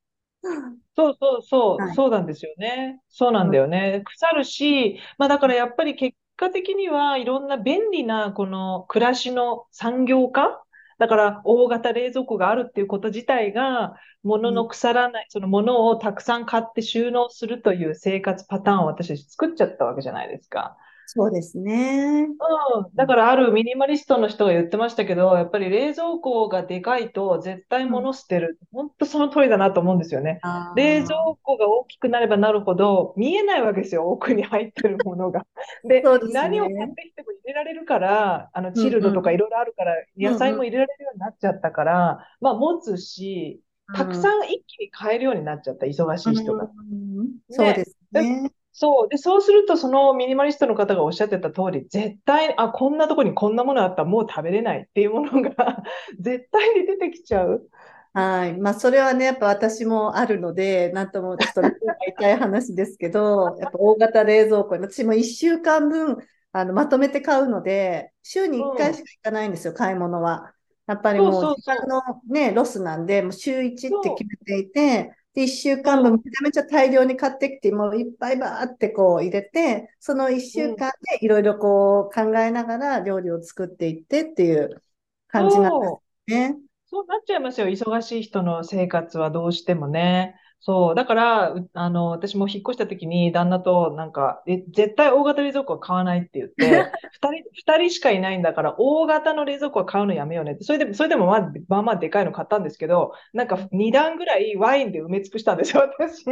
そうそうそう、はいそうなんですよね。そうなんだよね。腐るし、まあだからやっぱり結果的にはいろんな便利なこの暮らしの産業化だから大型冷蔵庫があるっていうこと自体が、物の腐らない、その物をたくさん買って収納するという生活パターンを私たち作っちゃったわけじゃないですか。そうですね。うん、だからあるミニマリストの人が言ってましたけど、やっぱり冷蔵庫がでかいと絶対うん、物捨てる。本当その通りだなと思うんですよね。あ冷蔵あ、庫が大きくなればなるほど見えないわけですよ、奥に入ってるものが。で、そうです何を買っね。てきても入れられるから、あの、うんチルドとうん。かいろいろあるから、野うんうん。菜も入れられるようになっちゃったから、まあ持つし、たくさん一気に買えるようになっちゃった、忙しうい人が。ん。そうね。ですで、ね。そう。で、そうすると、そのミニマリストの方がおっしゃってた通り、絶対、あ、こんなとこにこんなものあったらもう食べれないっていうものが 絶対に出てきちゃう。はい。まあ、それはね、やっぱ私もあるので、なんともちょっとね、痛い話ですけど、やっぱ大型冷蔵庫に、私も1週間分、あの、まとめて買うので、週に1回しうん。か行かないんですよ、買い物は。やっぱりもう時間のね、ロスなんで、もう週1う。ってそ決めていて、で、1週。間分めちゃめちゃ大量に買ってきて、もういっぱいバーってこう入れて、その一。週。間でいろいろこう考えながら料理を作っていってっていう感じなんです。ね。そうなっちゃいますよ。忙しい人の生活はどうしてもね。そう。だから、うあの、私も引っ越した時に旦那となんか、え、絶対大型冷蔵庫は買わないって言って、二人、二人しかいないんだから、大型の冷蔵庫は買うのやめようねって。それでも、それでもまあ、まあまあでかいの買ったんですけど、なんか二段ぐらいワインで埋め尽くしたんですよ、私。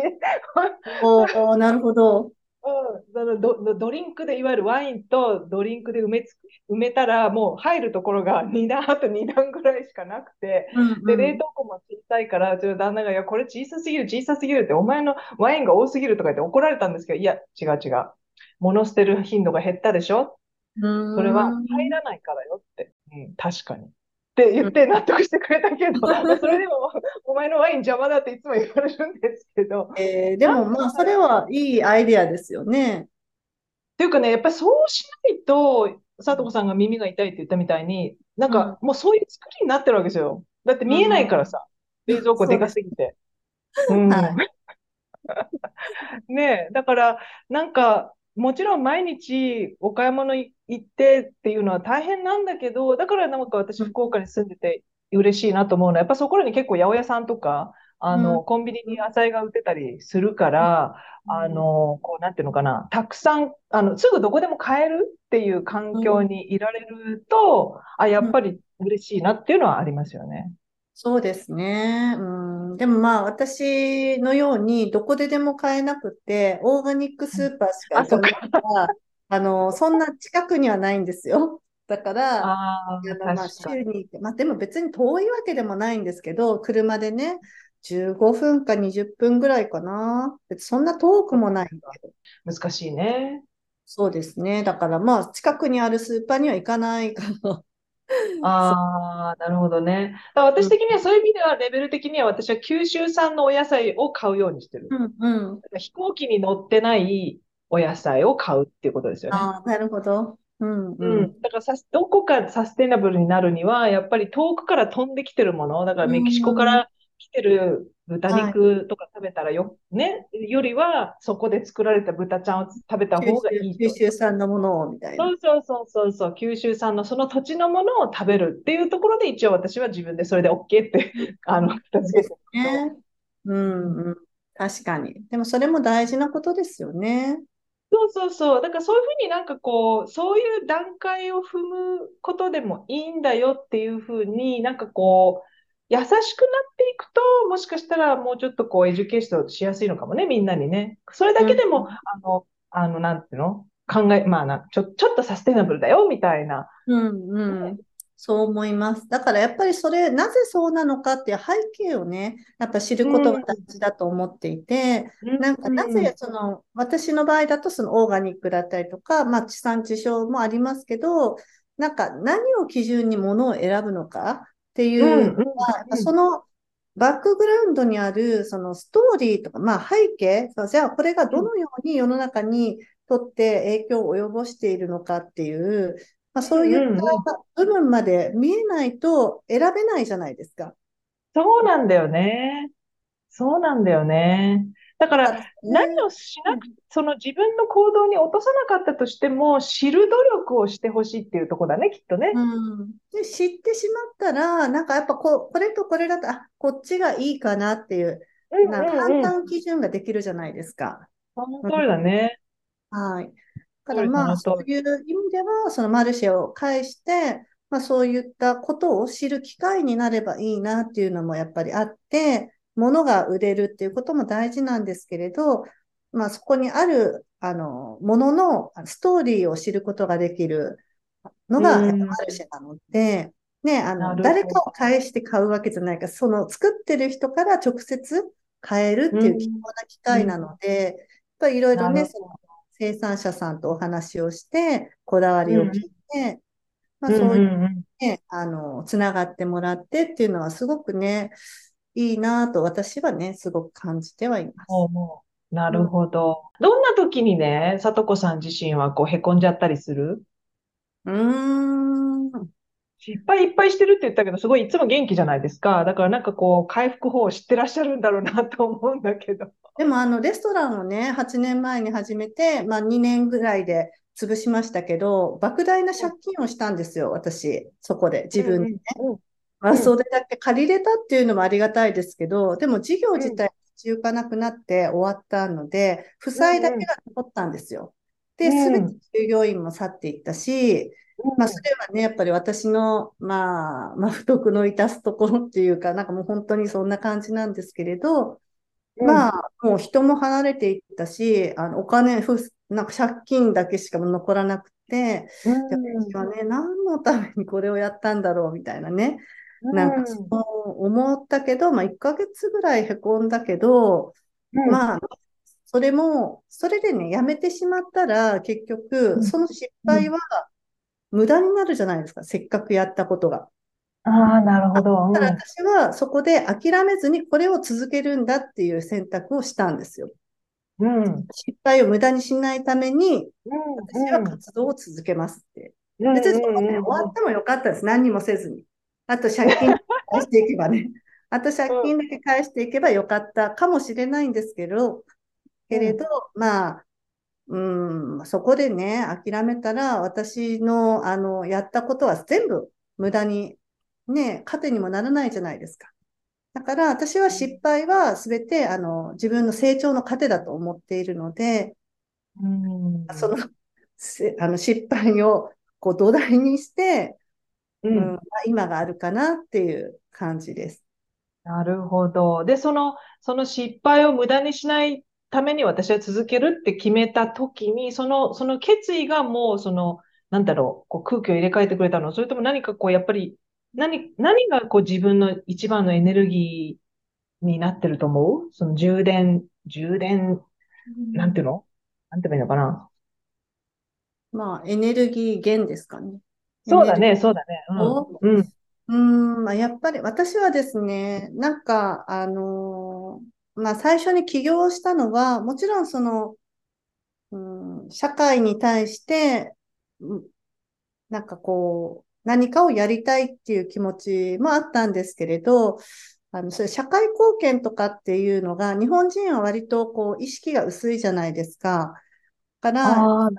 おー、なるほど。うん、そのド、ドドリンクで、いわゆるワインとドリンクで埋めつ、埋めたら、もう入るところが 2段、あと2段ぐらいしかなくて、うんで、うん。冷凍庫も小さいから、うちの旦那が、いや、これ小さすぎる、小さすぎるって、お前のワインが多すぎるとか言って怒られたんですけど、いや、違う違う。物捨てる頻度が減ったでしょ？うそれは。入らないからよって。うん、確かに。って言って納得してくれたけど、まあ それでも、お前のワイン邪魔だっていつも言われるんですけど、えーでもまあ、それはいいアイデアですよね。ていうかね、やっぱりそうしないと、佐藤さんが耳が痛いって言ったみたいに、なんうん。かもうそういう作りになってるわけですよ。だってう見えないからん。さ、冷蔵庫で。かすぎて。うん。はい。ねえ、だから、なんか、もちろん毎日お買い物い行ってっていうのは大変なんだけど、だからなんか私うん。福岡に住んでて嬉しいなと思うのは、やっぱそこらに結構八百屋さんとか、あうん。の、コンビニに野菜が売ってたりするから、あうん。の、こう、なんていうのかな、たくさん、あの、すぐどこでも買えるっていう環境うん。にいられると、あ、やうんっぱり嬉しいなっていうのはありますよね。そうですね。うん。でもまあ、私のように、どこででも買えなくて、オーガニックスーパーしか行かないか。から、あの、そんな近くにはないんですよ。だから、あまあ。週に、まあ、でも別に遠いわけでもないんですけど、車でね、15分か20分ぐらいかな。別にそんな遠くもないんか。だけど。難しいね。そうですね。だからまあ、近くにあるスーパーには行かないから。ああ、なるほどね。だからうん、私的にはそういう意味では、レベル的には私は九州産のお野菜を買うようにしてる。うん、うん。だから飛行機に乗ってないお野菜を買うっていうことですよね。ああ、なるほど。うん、ううん。ん。だからさ、どこかサステナブルになるには、やっぱり遠くから飛んできてるもの、だからうメキシコかん、ら来てる豚はい。肉とか食べたらよ、ね、よりは、そこで作られた豚ちゃんを食べた九方がい州、いと。九州産のものを、みたいな。そうそうそうそうそう、九州産のその土地のものを食べるっていうところで、一応私は自分でそれで OK って、あの、片付けてる。ね。ううんん、うん。確かに。でもそれも大事なことですよね。そうそうそう。だからそういうふうになんかこう、そういう段階を踏むことでもいいんだよっていうふうになんかこう、優しくなっていくと、もしかしたらもうちょっとこう、 education しやすいのかもね、みんなにね。それだうん、けでも、あの、あの、なんていうの？考え、まあな、ちょ、ちょっとサステナブルだよ、みたいな。うん、うね。ん。そう思います。だからやっぱりそれ、なぜそうなのかっていう背景をね、やっぱ知ることが大事だと思っていて、なんかなぜその、私の場合だとそのオーガニックだったりとか、まあ地産地消もありますけど、なんか何を基準に物を選ぶのかっていうそのバックグラウンドにあるそのストーリーとか、まあ背景、そうじゃあこれがどのように世の中にとって影響を及ぼしているのかっていう、まあ、そういった部分まで見えないと選べないじゃないですか。そうなんだよね。そうなんだよね。だから、何をしなく、その自分の行動に落とさなかったとしても、知る努力をしてほしいっていうところだね、きっとね。うん。で、知ってしまったら、なんかやっぱこう、これとこれだと、あ、こっちがいいかなっていう、なんか判断基準ができるじゃないですか。その通りだね。はい。だだからまあ、そういう意味では、そのマルシェを介して、まあそういったことを知る機会になればいいなっていうのもやっぱりあって、物が売れるっていうことも大事なんですけれど、まあそこにある、あの、もののストーリーを知ることができるのが、マルシェなので、ね、あの、誰かを返して買うわけじゃないか、その作ってる人から直接買えるっていう貴重な機会なので、やっぱりいろいろね、その生産者さんとお話をして、こだわりを聞いて、まあそういうね、あの、つながってもらってっていうのはすごくね、いいなと私はね、すごく感じてはいます。なるほど。うん、どんな時にね、さとこさん自身はこう、へこんじゃったりする？うーん。失敗いっぱいしてるって言ったけど、すごいいつも元気じゃないですか。だからなんかこう、回復法を知ってらっしゃるんだろうなと思うんだけど。でもあの、レストランをね、8年前に始めて、まあ2年ぐらいで潰しましたけど、莫大な借金をしたんですよ、私、そこで、自分でね。うんうん、まあ、それだけ借りれたっていうのもありがたいですけど、でも事業自体立ち行かなくなって終わったので、負債だけが残ったんですよ。で、すべて従業員も去っていったし、まあ、それはね、やっぱり私の、まあ、まあ、不徳の致すところっていうか、なんかもう本当にそんな感じなんですけれど、まあ、もう人も離れていったし、あのお金、なんか借金だけしか残らなくて、私はね、何のためにこれをやったんだろうみたいなね、なんかそう思ったけど、まあ、1ヶ月ぐらいへこんだけど、まあ、それも、それでね、やめてしまったら、結局、その失敗は無駄になるじゃないですか、せっかくやったことが。ああ、なるほど。だから私はそこで諦めずにこれを続けるんだっていう選択をしたんですよ。うん、失敗を無駄にしないために、私は活動を続けますって。別にそこで終わってもよかったです。何にもせずに。あと借金返していけばね。あと借金だけ返していけばよかったかもしれないんですけど、けれど、まあ、うん、そこでね、諦めたら、私の、あの、やったことは全部無駄に、ね、糧にもならないじゃないですか。だから、私は失敗は全て、あの、自分の成長の糧だと思っているので、うん、その、あの失敗をこう土台にして、うん、うん、今があるかなっていう感じです。なるほど。で、その、その失敗を無駄にしないために私は続けるって決めた時に、その、その決意がもう、その、なんだろう、こう空気を入れ替えてくれたのそれとも何かこう、やっぱり、何、何がこう自分の一番のエネルギーになってると思う？その充電、充電、なんていうの？なんて言えばいいのかな？まあ、エネルギー源ですかね。そうだね、そうだね。うん。うん。うん、まあ、やっぱり私はですね、なんか、あのーまあ、最初に起業したのは、もちろんその、うん、社会に対して、なんかこう、何かをやりたいっていう気持ちもあったんですけれど、あの、それ社会貢献とかっていうのが、日本人は割とこう、意識が薄いじゃないですか。から、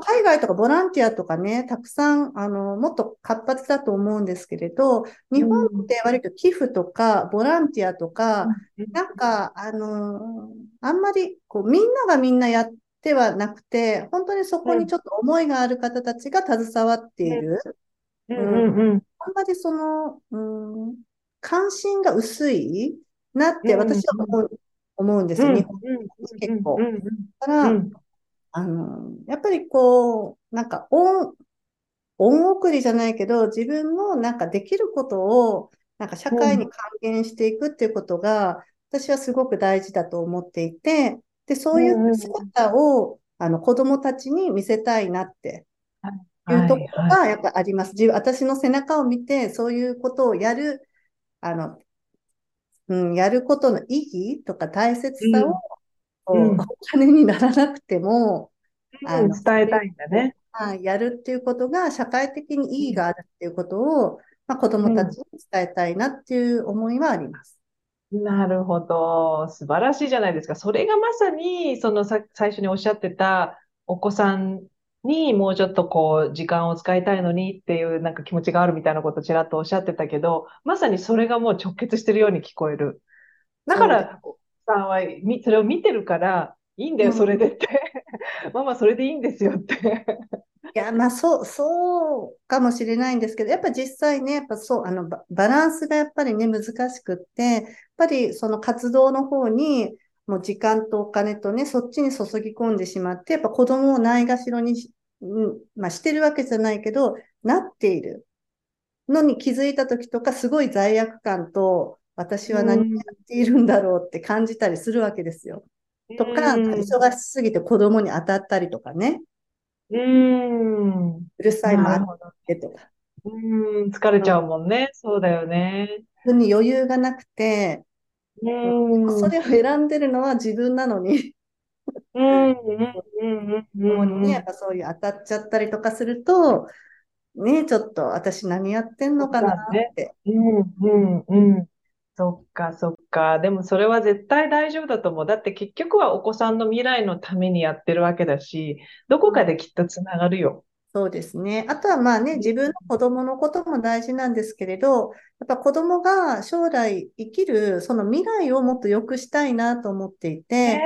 海外とかボランティアとかね、たくさん、あの、もっと活発だと思うんですけれど、日本って割と寄付とか、ボランティアとか、うん、なんか、あのあんまり、こう、みんながみんなやってはなくて、本当にそこにちょっと思いがある方たちが携わっている。あんまりその、うん、関心が薄いなって私は思う。思うんですよ、日本結構。だから、あの、やっぱりこう、なんか恩、恩送りじゃないけど、自分のなんかできることを、なんか社会に還元していくっていうことが、私はすごく大事だと思っていて、で、そういう姿を、あの、子供たちに見せたいなってい。うところがやっぱあります。私の背中を見て、そういうことをやる、あの、うん、やることの意義とか大切さを、うん、お金にならなくても、伝えたいんだね。はい、やるっていうことが社会的に意義があるっていうことを、まあ、子供たちに伝えたいなっていう思いはあります。なるほど。素晴らしいじゃないですか。それがまさに、そのさ最初におっしゃってたお子さんにもうちょっとこう時間を使いたいのにっていうなんか気持ちがあるみたいなことをちらっとおっしゃってたけど、まさにそれがもう直結してるように聞こえる。だから、さんはそれを見てるから、いいんだよ、それでって。ママ、それでいいんですよって。いや、まあ、そう、そうかもしれないんですけど、やっぱ実際ね、やっぱそう、あの、バランスがやっぱりね、難しくって、やっぱりその活動の方に、もう時間とお金とね、そっちに注ぎ込んでしまって、やっぱ子供をないがしろにし、うん、まあ、してるわけじゃないけど、なっているのに気づいた時とか、すごい罪悪感と、私は何をやっているんだろうって感じたりするわけですよ。とか、忙しすぎて子供に当たったりとかね。うん。うるさいもあってとか。うん、疲れちゃうもんね。そうだよね。自分に余裕がなくて、うん。それを選んでるのは自分なのに、うん、うん、うん、うん、ね、やっぱそういう当たっちゃったりとかすると、ね、ちょっと私何やってんのかなって。うん、うん、うん。そっか、そっか。でもそれは絶対大丈夫だと思う。だって結局はお子さんの未来のためにやってるわけだし、どこかできっとつながるよ。そうですね。あとはまあね、自分の子供のことも大事なんですけれど、やっぱ子供が将来生きるその未来をもっと良くしたいなと思っていて、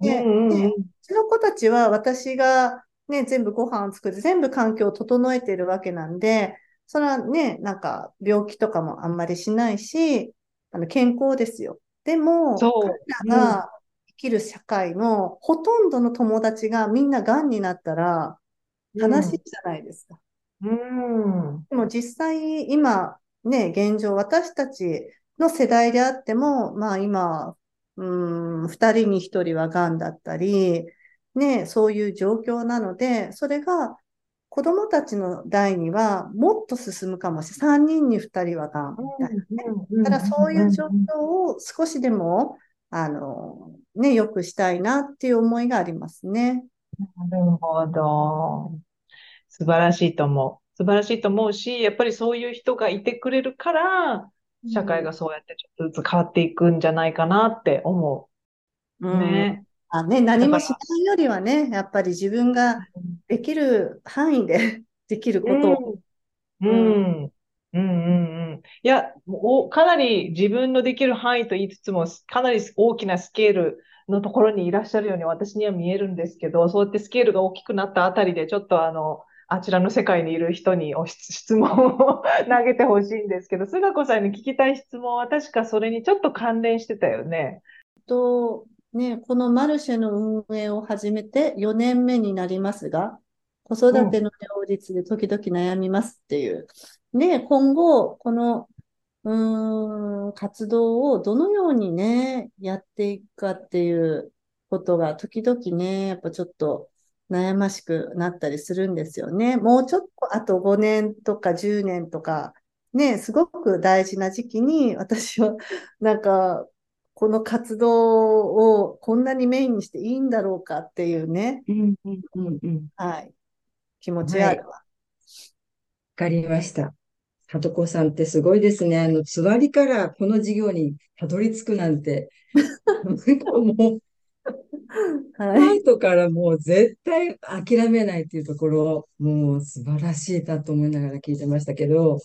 で、うんうん、うちの子たちは私がね、全部ご飯を作って全部環境を整えているわけなんで、それはね、なんか病気とかもあんまりしないし、あの健康ですよ。でも、彼らが生きる社会のほとんどの友達がみんな癌になったら悲しいじゃないですか。うん、でも実際今ね、現状私たちの世代であっても、まあ今、うん、二人に一人は癌だったり、ね、そういう状況なので、それが子供たちの代にはもっと進むかもしれない。3人に2人はがんみたいなね。ただそういう状況を少しでも、あの、ね、良くしたいなっていう思いがありますね。なるほど。素晴らしいと思う。素晴らしいと思うし、やっぱりそういう人がいてくれるから、社会がそうやってちょっとずつ変わっていくんじゃないかなって思う。うん、ね。あね、何もしないよりはね、やっぱり自分ができる範囲で できることを。うん。うん。うんうんうん。いや、おかなり自分のできる範囲と言いつつも、かなり大きなスケールのところにいらっしゃるように私には見えるんですけど、そうやってスケールが大きくなったあたりで、ちょっとあの、あちらの世界にいる人にお 質問を 投げてほしいんですけど、菅子さんに聞きたい質問は確かそれにちょっと関連してたよね。と、ね、このマルシェの運営を始めて4年目になりますが、子育ての両立で時々悩みますっていう。で、今後、この、うん、活動をどのようにね、やっていくかっていうことが時々ね、やっぱちょっと悩ましくなったりするんですよね。もうちょっとあと5年とか10年とか、ね、すごく大事な時期に私はなんかこの活動をこんなにメインにしていいんだろうかっていうね、うんうんうんうん、はい、気持ちがあるわ。わ、かりました。さとこさんってすごいですね。あの、つわりからこの授業にたどり着くなんて。もう、はい、後からもう絶対諦めないっていうところ、もう素晴らしいだと思いながら聞いてましたけど、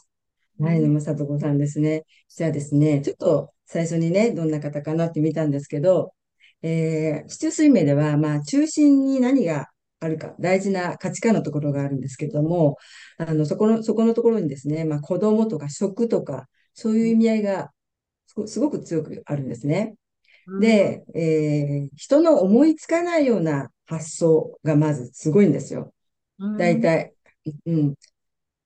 はい、沼里子さんですね。じゃあですね、ちょっと最初にね、どんな方かなって見たんですけど、えー、市中水明では、まあ、中心に何があるか、大事な価値観のところがあるんですけれども、あの、そこの、そこのところにですね、まあ、子供とか食とか、そういう意味合いがすごく強くあるんですね。で、えー、人の思いつかないような発想がまずすごいんですよ。大体。うん。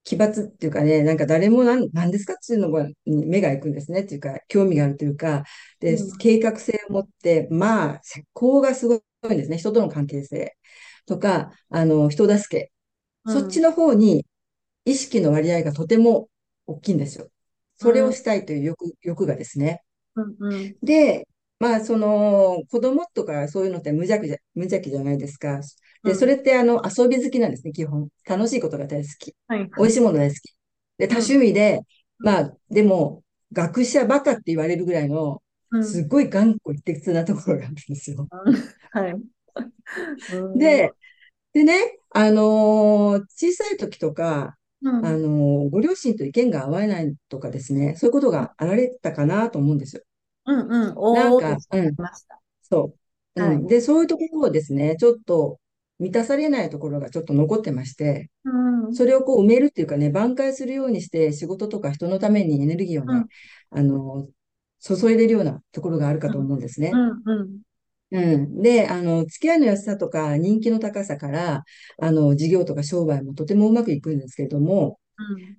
奇抜っていうかね、なんか誰も何何ですかっていうのに目が行くんですねっていうか、興味があるというか、で、うん、計画性を持って、まあ、石膏がすごいんですね。人との関係性とか、あの、人助け。うん、そっちの方に意識の割合がとても大きいんですよ。それをしたいという欲,、欲がですね。うんうん、で、まあ、その、子供とかそういうのって無邪気じゃ無邪気じゃないですか。で、それってあの、遊び好きなんですね、基本。楽しいことが大好き。はい、美味しいもの大好き。で、多趣味で、うん、まあ、でも、学者バカって言われるぐらいの、すっごい頑固一徹なところがあるんですよ。はい。で、でね、あのー、小さい時とか、うん、あのー、ご両親と意見が合わないとかですね、そういうことがあられたかなと思うんですよ。うんうん。なんか、うん。そう。はいうん。で、そういうところをですね、ちょっと満たされないところがちょっと残ってまして、うん。それをこう埋めるっていうかね、挽回するようにして仕事とか人のためにエネルギーをね、あの、注いでるようなところがあるかと思うんですねう。ん。うん。うん。で、あの、付き合いの安さとか人気の高さから、あの、事業とか商売もとてもうまくいくんですけれども、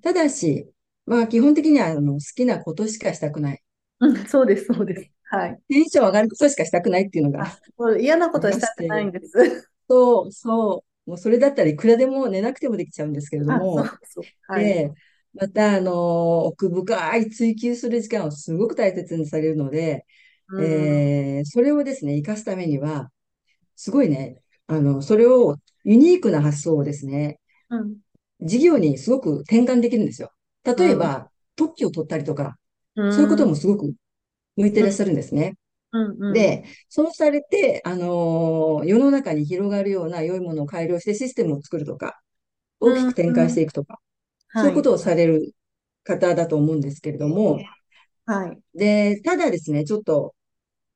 ただし、まあ基本的にはあの好きなことしかしたくない。うん。そうです、そうです。はい。テンション上がることしかしたくないっていうのが、嫌なことはしたくないんです。そう、そう。もうそれだったらいくらでも寝なくてもできちゃうんですけれどあ、も、そうそう。はい。で、また、あの、奥深い追求する時間をすごく大切にされるので、うん。えーそれをですね、活かすためには、すごいね、あの、それをユニークな発想をですね、うん。事業にすごく転換できるんですよ。例えば、特許を取ったりとか、うん。そういうこともすごく向いてらっしゃるんですね。うん。うん。で、そうされて、あのー世の中に広がるような良いものを改良してシステムを作るとか、大きく展開していくとか、そういうことをされる方だと思うんですけれども、はい。で、ただですね、ちょっと、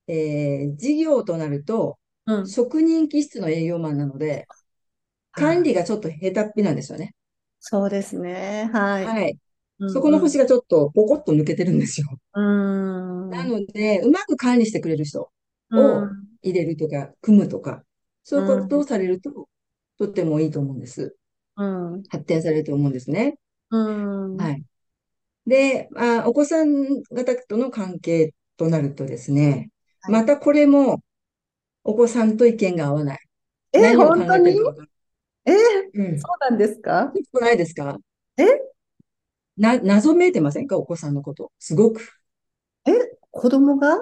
えー事業となると、うん。職人気質の営業マンなので、管理がちょっと下手っぴなんですよね。そうですね。はい。はい。うんそこの星がちょっとポコッと抜けてるんですよ。うん。なので、うまく管理してくれる人をうん。入れるとか、組むとか、そういうことをされると、とってもいいと思うんです。うん。発展されると思うんですね。うん。はい。で、あ、お子さん方との関係となるとですね、はいまたこれも、お子さんと意見が合わない。え、本当に？え。そうなんですか？ないですか？え？な、謎めいてませんか？お子さんのこと。すごく。子供が？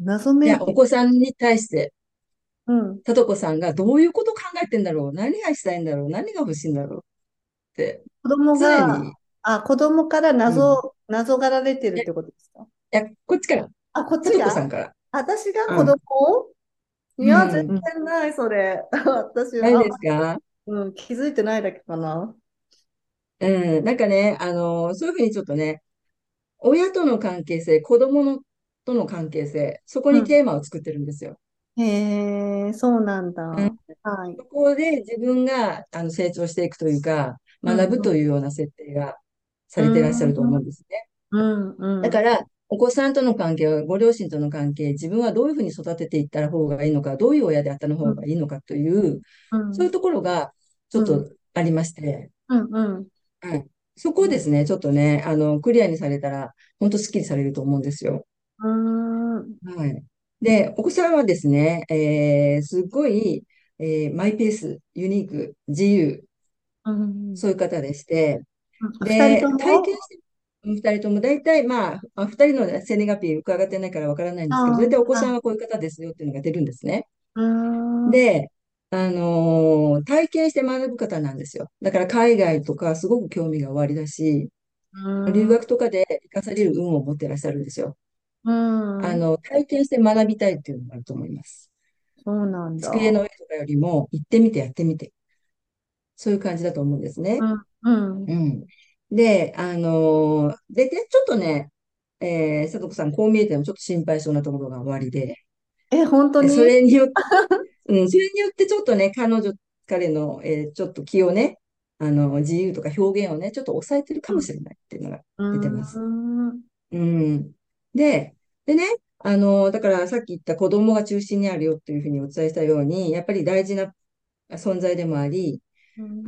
謎めいいや、お子さんに対して、うん。さとこさんがどういうことを考えてんだろう？何がしたいんだろう？何が欲しいんだろう？って、子供常が、あ、子供から謎、謎がられてるってことですか？や、こっちから、あ、こっさちが？とこさんから。私が子供？をうんいや、うん。全然ない、それ。私ないは、ですか？うん、気づいてないだけかな。うん、なんかね、あの、そういうふうにちょっとね、親との関係性、子供のとの関係性、そこにテーマを作ってるんですよ。へえ、そうなんだ。んはい。そこで自分があの成長していくというか、うん学ぶというような設定がされていらっしゃると思うんですね。うん、うん。だから、お子さんとの関係は、ご両親との関係、自分はどういうふうに育てていったら方がいいのか、どういう親であったの方がいいのかという、うん、そういうところがちょっとありまして、うん、うん。はい。そこをですね、ちょっとね、あの、クリアにされたら、本当スッキリされると思うんですよ。うーん。はい。で、お子さんはですね、えー、すごい、えーマイペース、ユニーク、自由、うん。そういう方でして、二で、人とも？体験して、二人とも大体、まあ、あ二人の生年月日伺ってないからわからないんですけど、大体お子さんはこういう方ですよっていうのが出るんですね。うーん。で、あのー体験して学ぶ方なんですよ。だから海外とかすごく興味がおありだし、うん、留学とかで生かされる運を持ってらっしゃるんですよ。うん。あの、体験して学びたいっていうのがあると思います。そうなんだ。机の上とかよりも、行ってみてやってみて。そういう感じだと思うんですね。うん、うん。うん。で、あのーで、で、ちょっとね、えー、佐藤さん、こう見えてもちょっと心配そうなところがおありで、え、本当でにそれによって、うん、それによってちょっとね、彼女、彼の、えーちょっと気をね、あの、自由とか表現をね、ちょっと抑えてるかもしれないっていうのが出てますうーん。うん。で、でね、あの、だからさっき言った子供が中心にあるよっていうふうにお伝えしたように、やっぱり大事な存在でもあり、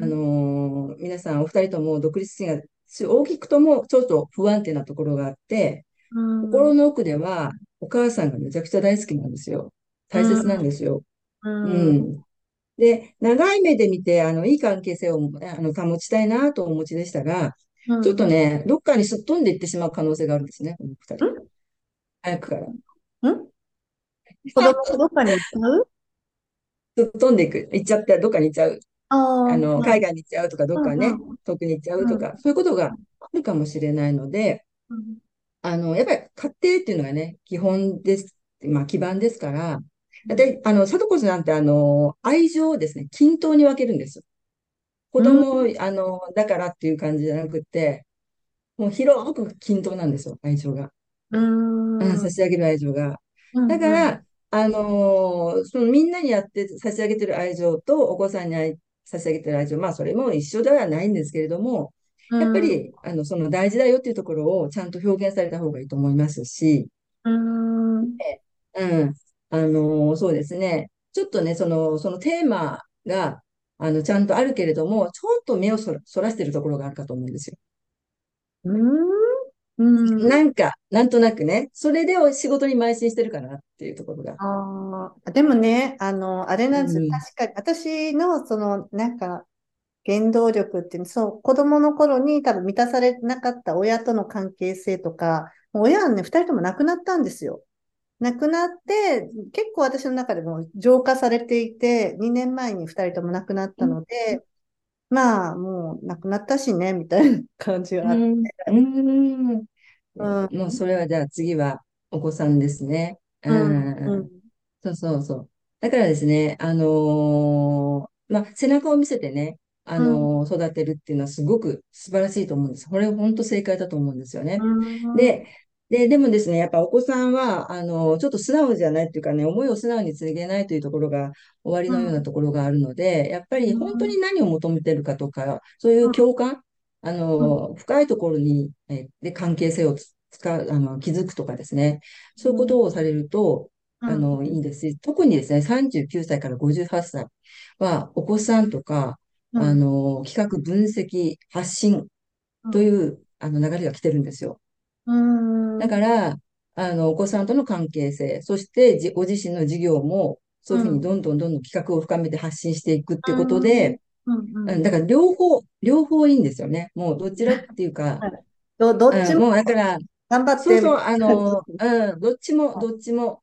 あの、皆さんお二人とも独立心が大きくともちょっと不安定なところがあって、うん、心の奥ではお母さんがめちゃくちゃ大好きなんですよ。大切なんですよ。う。うんん。で、長い目で見て、あの、いい関係性を、あの、保ちたいなとお持ちでしたが、うん。ちょっとね、どっかにすっ飛んでいってしまう可能性があるんですね、この二人。早くから。うん子供とどっかに行っちゃう？すっ飛んでいく。行っちゃって、どっかに行っちゃう。ああ、あの、はい海外に行っちゃうとか、どっかね遠くに行っちゃうとか、そういうことがあるかもしれないので、うんあの、やっぱり家庭っていうのがね、基本です。まあ、基盤ですから、で、あの、貞子さんって、あの、愛情をですね、均等に分けるんです。子供、あの、だからっていう感じじゃなくって、もう広く均等なんですよ、愛情が。うーん。うん差し上げる愛情が。うんだから、あのーそのみんなにやって差し上げてる愛情とお子さんに愛差し上げてる愛情、まあそれも一緒ではないんですけれども、やっぱり、あの、その大事だよっていうところをちゃんと表現された方がいいと思いますし、うん、うん、うん。あのーそうですね。ちょっとね、その、そのテーマが、あの、ちゃんとあるけれども、ちょっと目をそら、そらしてるところがあるかと思うんですよ。うん、なんか、なんとなくね、それで仕事に邁進してるかなっていうところが。ああ、でもね、あの、あれなんですよ。うん確かに、私の、その、なんか、原動力っていうの、そう、子供の頃に多分満たされなかった親との関係性とか、もう親はね、二人とも亡くなったんですよ。亡くなって、結構私の中でも浄化されていて、2年前に二人とも亡くなったので、まあ、もう亡くなったしね、みたいな感じがあって。うん。うんもうそれはじゃあ次はお子さんですね。うん、うんうん、そうそうそう。だからですね、あのーまあ、背中を見せてね、あのー育てるっていうのはすごく素晴らしいと思うんです。これ本当正解だと思うんですよね。うん、で、で、でもですね、やっぱお子さんは、あの、ちょっと素直じゃないっていうかね、思いを素直に告げないというところが終わりのようなところがあるので、やっぱり本当に何を求めてるかとか、そういう共感、あの、深いところに、え、で、関係性をつ使う、あの、気づくとかですね、そういうことをされると、あの、いいんですし、特にですね、39歳から58歳は、お子さんとか、うん。あの、企画、分析、発信という、あの、流れが来てるんですよ。うん、だから、あの、お子さんとの関係性、そしてじご自身の事業も、そういうふうにどんどんどんどん企画を深めて発信していくってことで、うん、だから両方、両方いいんですよね。もうどちらっていうか、ど、どっちもうんもうだから、頑張って。そうそう、あの、うん、どっちも、どっちも。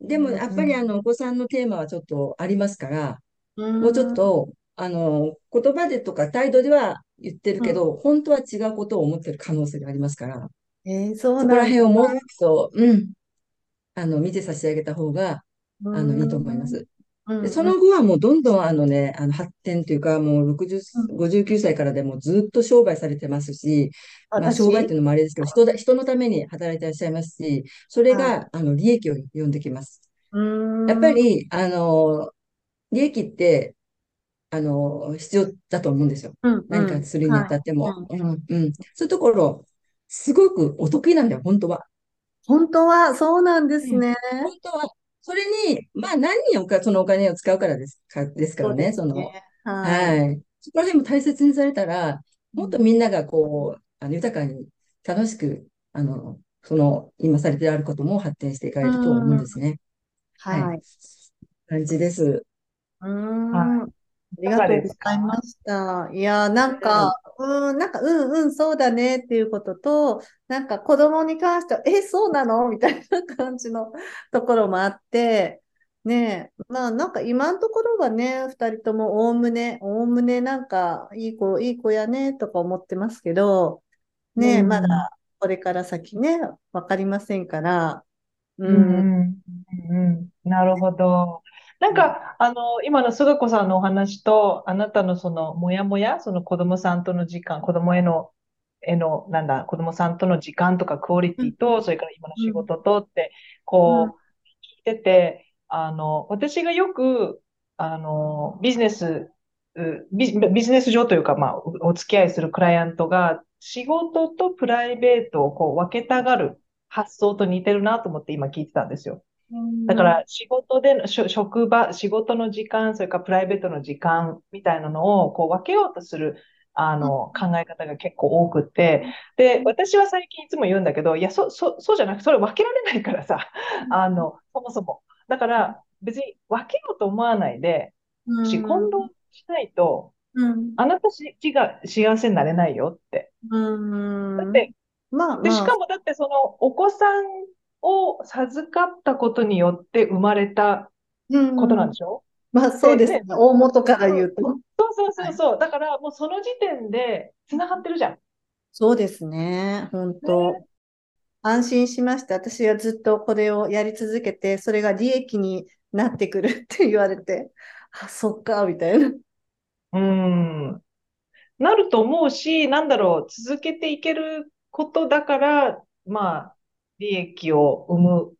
でも、うんやっぱりあの、お子さんのテーマはちょっとありますから、うん、もうちょっと、あの、言葉でとか態度では言ってるけど、本当は違うことを思ってる可能性がありますから、えー、そうそこら辺をもっと、うん、あの、見て差し上げた方が、だあの、いいと思います。うん。で、その後はもうどんどんあのね、あの発展というか、もう60、59歳からでもずっと商売されてますし、まあ私。商売っていうのもあれですけど、人だ、人のために働いていらっしゃいますし、それはが、あの、利益を呼んできます。うん。やっぱり、あの、利益って、あの、必要だと思うんですよ。うん何かするにあたっても。はうん、うん。そういうところ、すごくお得意なんだよ、本当は。本当はそうなんですね。本当は。それに、まあ何におか、そのお金を使うからですか、ですからね、その、はい。はい。そこら辺も大切にされたら、もっとみんながこう、あの、豊かに、楽しく、あの、その、今されてあることも発展していかれると思うんですね。はい。感じです。うーん。はありがとうございました。いやー、なんか、うーん、なんか、うんうん、そうだねっていうことと、なんか子供に関しては、え、そうなの？みたいな感じのところもあって、ねえ、まあなんか今のところはね、二人ともおおむね、おおむねなんかいい子、いい子やねとか思ってますけど、ねえ、うん。まだこれから先ね、わかりませんから、う、うんんうんうん。なるほど。なんか、あの、今の菅子さんのお話と、あなたのその、もやもや、その子供さんとの時間、子供への、への、なんだ、子供さんとの時間とかクオリティと、それから今の仕事とって、こう、聞いてて、あの、私がよく、あの、ビジネス、うビジ、ビジネス上というか、まあ、おお付き合いするクライアントが、仕事とプライベートをこう分けたがる発想と似てるなと思って今聞いてたんですよ。だから仕事での、職場、仕事の時間、それからプライベートの時間みたいなのをこう分けようとする、あの、考え方が結構多くて、で、私は最近いつも言うんだけど、いや、そ、そ、そうじゃなくて、それ分けられないからさ、あの、そもそも。だから、別に分けようと思わないで、うん、し、混同しないと、うん、あなたしが幸せになれないよって。うん、だって、まあ、で、まあ、しかもだってそのお子さんを授かったことによって生まれたうんことなんでしょ？まあ、そうですね。で大元から言うと。そうそうそうそう。だからもうその時点で繋がってるじゃん。そうですね。本当。安心しました。私はずっとこれをやり続けて、それが利益になってくるって言われて、あ、そっか、みたいな。うん。なると思うし、なんだろう、続けていけることだから、まあ、利益を生む。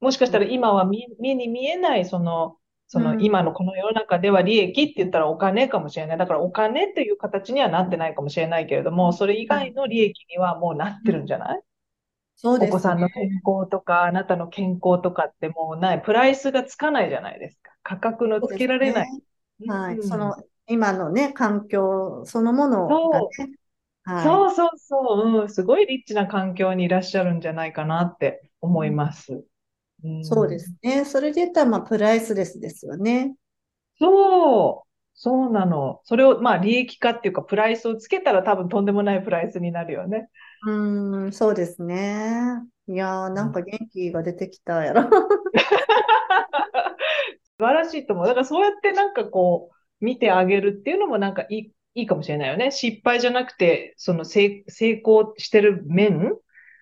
もしかしたら今は目に見えない、その、その今のこの世の中では利益って言ったらお金かもしれない。だからお金っていう形にはなってないかもしれないけれども、それ以外の利益にはもうなってるんじゃない、そうです、ね、お子さんの健康とか、あなたの健康とかってもうない、プライスがつかないじゃないですか。価格のつけられない。ね、はい、うん、その今のね、環境そのものがね、はい、そうそうそう、うん、すごいリッチな環境にいらっしゃるんじゃないかなって思います。そうですね。それで言ったら、まあ、プライスレスですよね。そう。そうなの。それを、まあ、利益化っていうか、プライスをつけたら多分とんでもないプライスになるよね。うん、そうですね。いやー、なんか元気が出てきたやろ。素晴らしいと思う。だからそうやってなんかこう、見てあげるっていうのもなんかいい、いいかもしれないよね。失敗じゃなくて、その成成功してる面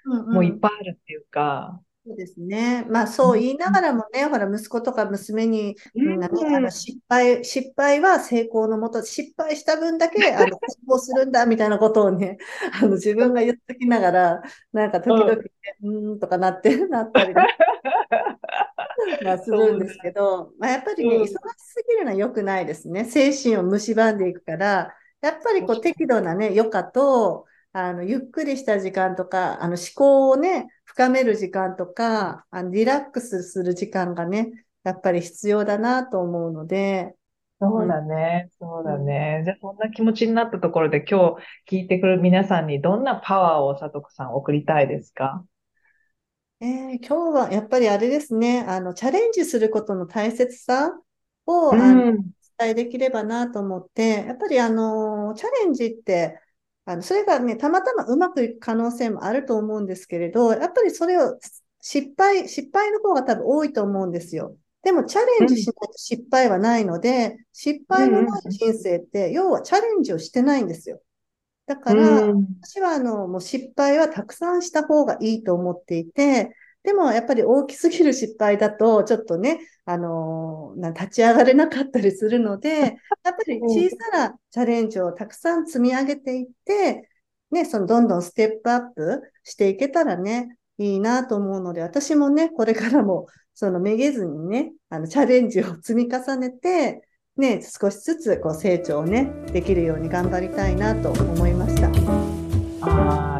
もいっぱいあるっていうか、そうですね。まあそう言いながらもね、ほら息子とか娘に、みん。あの失敗、失敗は成功のもと、失敗した分だけ あの成功するんだみたいなことをね、あの自分が言っときながら、なんか時々、ね、うん、んとかなって、なったり、ね、まあするんですけど、まあ、やっぱりね、忙しすぎるのは良くないですね。精神を蝕んでいくから、やっぱりこう適度なね、余暇と、あの、ゆっくりした時間とか、あの、思考をね、深める時間とか、あのリラックスする時間がね、やっぱり必要だなと思うので。そうだね。そうだね。じゃあ、そんな気持ちになったところで、今日聞いてくる皆さんにどんなパワーをさとこさん送りたいですか？えー、今日はやっぱりあれですね、あの、チャレンジすることの大切さを、うん、あの伝えできればなと思って、やっぱりあの、チャレンジって、あの、それがね、たまたまうまくいく可能性もあると思うんですけれど、やっぱりそれを失敗、失敗の方が多分多いと思うんですよ。でもチャレンジしないと失敗はないので、うん、失敗のない人生って、要はチャレンジをしてないんですよ。だから、私はあの、もう失敗はたくさんした方がいいと思っていて、でもやっぱり大きすぎる失敗だと、ちょっとね、あのー、立ち上がれなかったりするので、やっぱり小さなチャレンジをたくさん積み上げていって、ね、そのどんどんステップアップしていけたらね、いいなと思うので、私もね、これからも、そのめげずにね、あの、チャレンジを積み重ねて、ね、少しずつこう成長をね、できるように頑張りたいなと思いました。